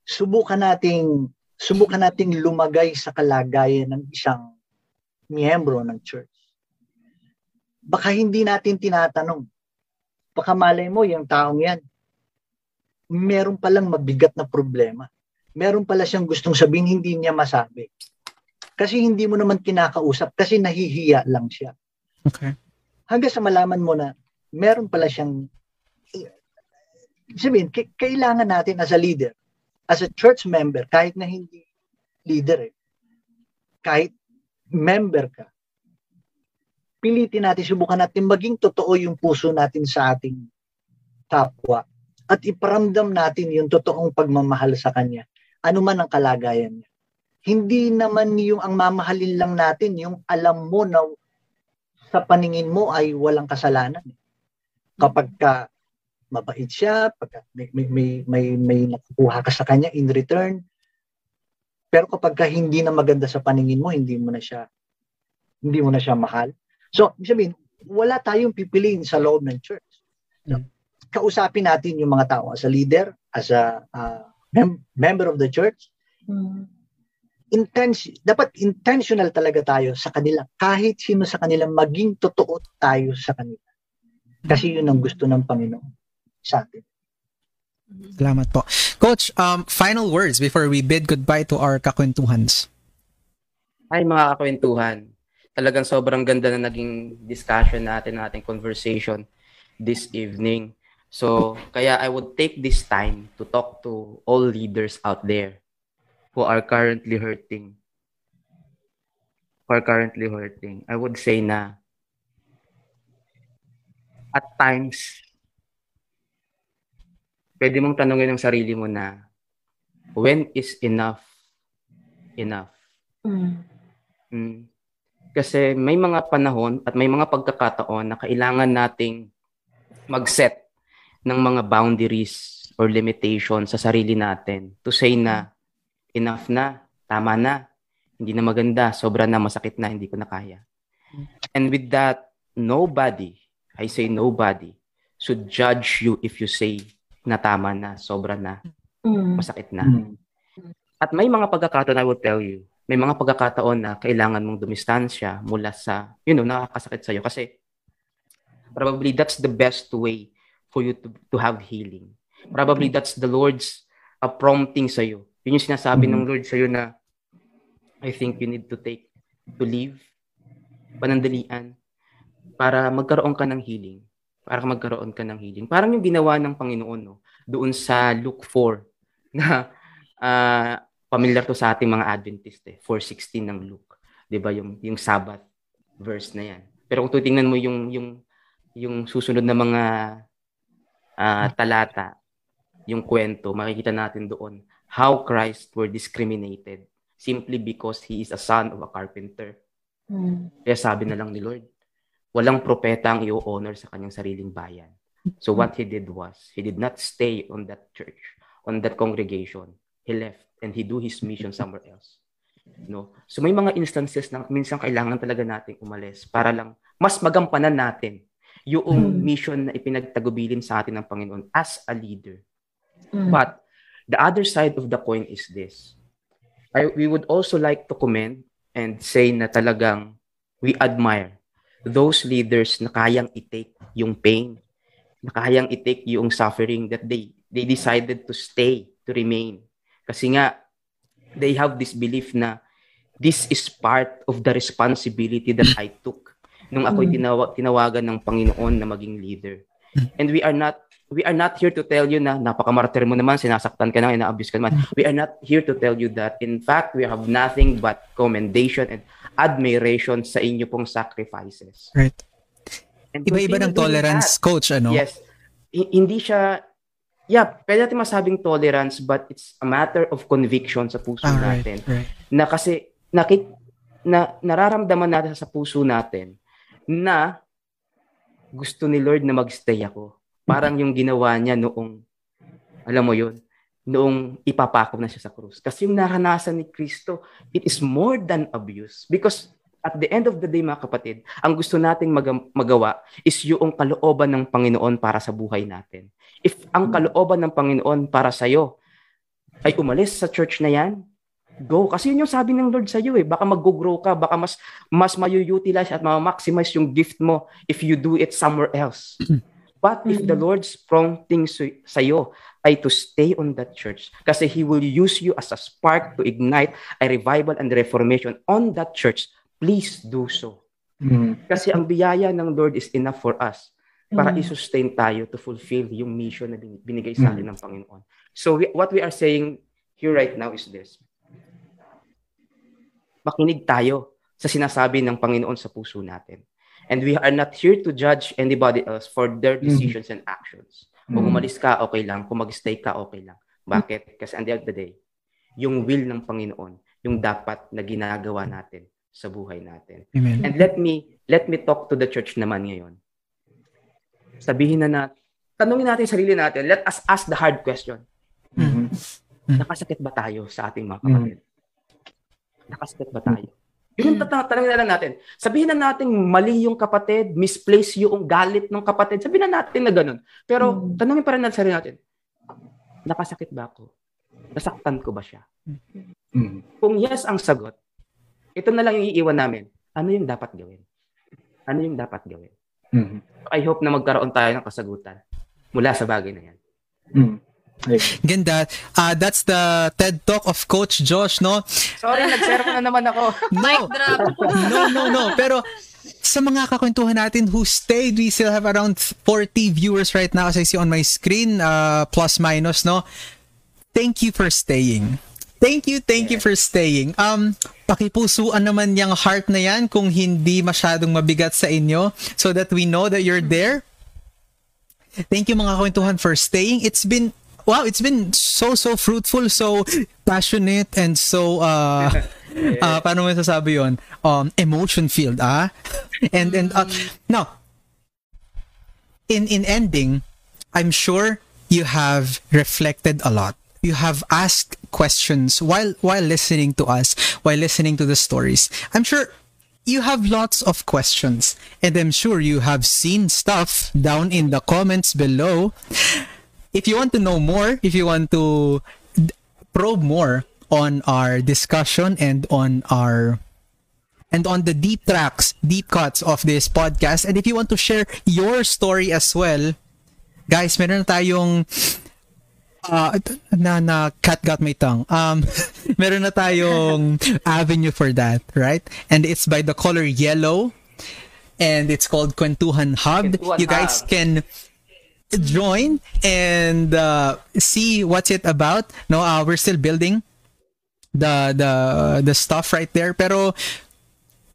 Subukan nating subukan nating lumagay sa kalagayan ng isang miyembro ng church. Baka hindi natin tinatanong. Baka malay mo yung taong yan. Meron palang mabigat na problema. Meron pala siyang gustong sabihin hindi niya masabi. Kasi hindi mo naman kinakausap kasi nahihiya lang siya. Okay. Hanggang sa malaman mo na meron pala siyang sabihin, k- kailangan natin as a leader, as a church member, kahit na hindi leader eh, kahit member ka, pilitin natin, subukan natin maging totoo yung puso natin sa ating kapwa at iparamdam natin yung totoong pagmamahal sa kanya, ano man ang kalagayan niya. Hindi naman yung ang mamahalin lang natin, yung alam mo na sa paningin mo ay walang kasalanan. Kapag ka mabait siya, pag may, may, may, may, may nakukuha ka sa kanya in return, pero kapag ka hindi na maganda sa paningin mo, hindi mo na siya hindi mo na siya mahal. So, sabihin, wala tayong pipiliin sa loob ng church. So, kausapin natin yung mga tao as a leader, as a uh, mem- member of the church. Mm. Intense, dapat intentional talaga tayo sa kanila. Kahit sino sa kanila, maging totoo tayo sa kanila. Kasi yun ang gusto ng Panginoon sa atin. Salamat po. Coach, um, final words before we bid goodbye to our kakwentuhans. Ay, mga kakwentuhan. Talagang sobrang ganda na naging discussion natin, nating conversation this evening. So, kaya I would take this time to talk to all leaders out there who are currently hurting. Who are currently hurting. I would say na at times, pwede mong tanongin ang sarili mo na when is enough enough? Mm. Mm. Kasi may mga panahon at may mga pagkakataon na kailangan nating mag-set ng mga boundaries or limitations sa sarili natin to say na enough na, tama na, hindi na maganda, sobra na, masakit na, hindi ko na kaya. And with that, nobody, I say nobody, should judge you if you say na tama na, sobra na, Mm. masakit na. Mm. At may mga pagkakataon, I will tell you, may mga pagkakataon na kailangan mong dumistansya mula sa, you know, nakakasakit sa'yo. Kasi probably that's the best way for you to, to have healing. Probably that's the Lord's uh, prompting sa'yo. Yun yung sinasabi ng Lord sa'yo na I think you need to take, to leave, panandalian, para magkaroon ka ng healing. Para magkaroon ka ng healing. Parang yung ginawa ng Panginoon, no? Doon sa Luke 4, na uh, familiar to sa ating mga Adventist eh, 4:16 ng Luke, 'di ba yung yung Sabbath verse na 'yan. Pero kung titingnan mo yung yung yung susunod na mga uh, talata, yung kwento, makikita natin doon how Christ were discriminated simply because he is a son of a carpenter. Mm. Kaya sabi na lang ni Lord, walang propeta ang i-honor sa kanyang sariling bayan. So what he did was, he did not stay on that church, on that congregation. He left and he do his mission somewhere else. No? So may mga instances na minsan kailangan talaga nating umalis para lang mas magampanan natin yung Hmm. mission na ipinagtagubilin sa atin ng Panginoon as a leader. Mm. But the other side of the coin is this. I, we would also like to commend and say na talagang we admire those leaders na kayang i-take yung pain, na kayang i-take yung suffering that they they decided to stay, to remain. Kasi nga, they have this belief na this is part of the responsibility that I took nung ako'y tinawa- tinawagan ng Panginoon na maging leader. And we are not we are not here to tell you na napakamartir mo naman, sinasaktan ka na, ina-abuse ka naman. We are not here to tell you that in fact, we have nothing but commendation and admiration sa inyo pong sacrifices. Right. Iba-iba ng tolerance, that. coach, ano? Yes. H- hindi siya, yeah, pwede natin masabing tolerance, but it's a matter of conviction sa puso Ah, right, natin. right. Na kasi, nakit, na, nararamdaman natin sa puso natin na gusto ni Lord na magstay ako. Parang yung ginawa niya noong, alam mo yun, noong ipapako na siya sa krus. Kasi yung naranasan ni Kristo, it is more than abuse. Because at the end of the day, mga kapatid, ang gusto nating mag- magawa is yung kalooban ng Panginoon para sa buhay natin. If ang kalooban ng Panginoon para sa'yo ay umalis sa church na yan, go. Kasi yun yung sabi ng Lord sa'yo eh. Baka mag-grow ka, baka mas, mas mayu-utilize at ma-maximize yung gift mo if you do it somewhere else. But if the Lord's prompting sa sa'yo ay to stay on that church kasi He will use you as a spark to ignite a revival and reformation on that church, please do so. Mm. Kasi ang biyaya ng Lord is enough for us para Mm. i-sustain tayo to fulfill yung mission na bin- binigay sa atin ng Panginoon. So we- what we are saying here right now is this. Makinig tayo sa sinasabi ng Panginoon sa puso natin. And we are not here to judge anybody else for their decisions and actions. Kung Mm. umalis ka, okay lang. Kung mag-stay ka, okay lang. Bakit? Kasi at the end of the day, yung will ng Panginoon, yung dapat na ginagawa natin sa buhay natin. Amen. And let me let me talk to the church naman ngayon. Sabihin na natin, tanungin natin sarili natin, let us ask the hard question. Mhm. Nakasakit ba tayo sa ating mga kapatid? Nakasakit ba tayo? Yun yung tata- tanongin na lang natin. Sabihin na natin mali yung kapatid, misplace yung galit ng kapatid. Sabihin na natin na ganun. Pero tanongin pa rin natin sarili natin, nakasakit ba ako? Nasaktan ko ba siya? Mm. Kung yes ang sagot, ito na lang yung iiwan namin. Ano yung dapat gawin? Ano yung dapat gawin? Mm. I hope na magkaroon tayo ng kasagutan mula sa bagay na yan. Mm. Ganda. Uh, that's the TED Talk of Coach Josh, no? Sorry, nag-share ko na naman ako. No, Drop. no, no, no. Pero sa mga kakwentuhan natin who stayed, we still have around 40 viewers right now as I see on my screen, uh, plus minus, no? Thank you for staying. Thank you, thank you for staying. Um, pakipusuan naman yung heart na yan kung hindi masyadong mabigat sa inyo so that we know that you're there. Thank you mga kwentuhan for staying. It's been wow, it's been so so fruitful, so passionate and so uh uh paano mo sasabi 'yon? Um emotion filled, ah. And and uh, now in in ending, I'm sure you have reflected a lot. You have asked questions while while listening to us, while listening to the stories. I'm sure you have lots of questions and I'm sure you have seen stuff down in the comments below. If you want to know more, if you want to probe more on our discussion and on our and on the deep tracks, deep cuts of this podcast. And if you want to share your story as well, guys, meron tayong uh, na na cat got my tongue. Um, meron na tayong avenue for that, right? And it's by the color yellow, and it's called Kwentuhan Hub. Kwentuhan you guys Hub. can join and uh, see what's it about. No, uh, we're still building the the the stuff right there, pero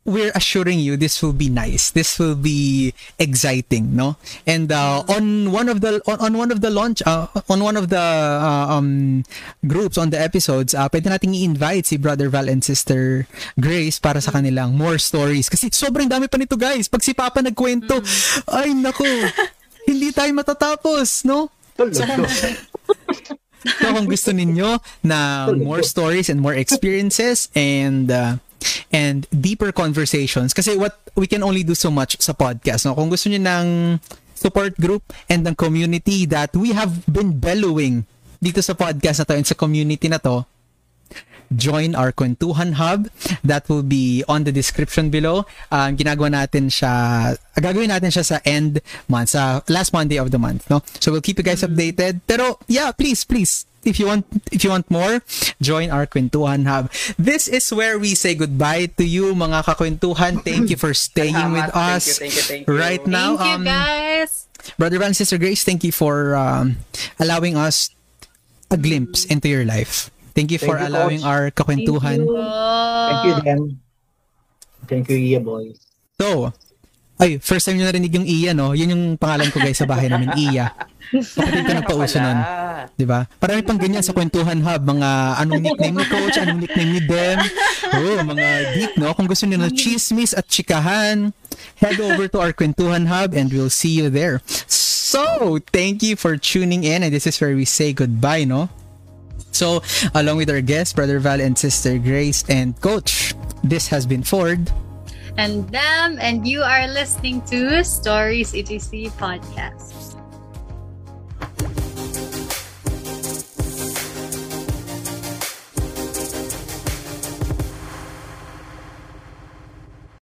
we're assuring you this will be nice. This will be exciting, no? And uh, on one of the on, on one of the launch uh, on one of the uh, um groups on the episodes, uh, pwede nating i-invite si Brother Val and Sister Grace para sa kanilang more stories kasi sobrang dami pa nito, guys. Pag si Papa nagkwento, ay nako. hindi tayo matatapos, no? So, kung, so kung gusto ninyo na more stories and more experiences and uh, and deeper conversations kasi what we can only do so much sa podcast no kung gusto niyo ng support group and ng community that we have been bellowing dito sa podcast na to and sa community na to join our Kwentuhan Hub. That will be on the description below. Uh, ginagawa natin siya, gagawin natin siya sa end month, sa last Monday of the month, no? So we'll keep you guys updated. Pero yeah, please, please, if you want if you want more, join our Kwentuhan Hub. This is where we say goodbye to you mga kakwentuhan. Thank you for staying with us Thank you, thank you, thank you. right now. Thank you, Um, guys. Brother Van, Sister Grace, thank you for um, allowing us a glimpse into your life. Thank you for Thank you, allowing Coach. our kakwentuhan. Thank you. Thank you, Dan. Thank you, Iya Boys. So, ay, first time nyo narinig yung Iya, no? Yun yung pangalan ko guys sa bahay namin, Iya. Kapatid ko nagpauso nun. Di ba? Parang pang ganyan sa kwentuhan hub, mga anong nickname ni coach, anong nickname ni Dem. Oh, mga deep, no? Kung gusto niyo ng chismis at chikahan, head over to our kwentuhan hub and we'll see you there. So, thank you for tuning in and this is where we say goodbye, no? So, along with our guests, Brother Val and Sister Grace and Coach, this has been Ford. And them, and you are listening to Stories ETC Podcast.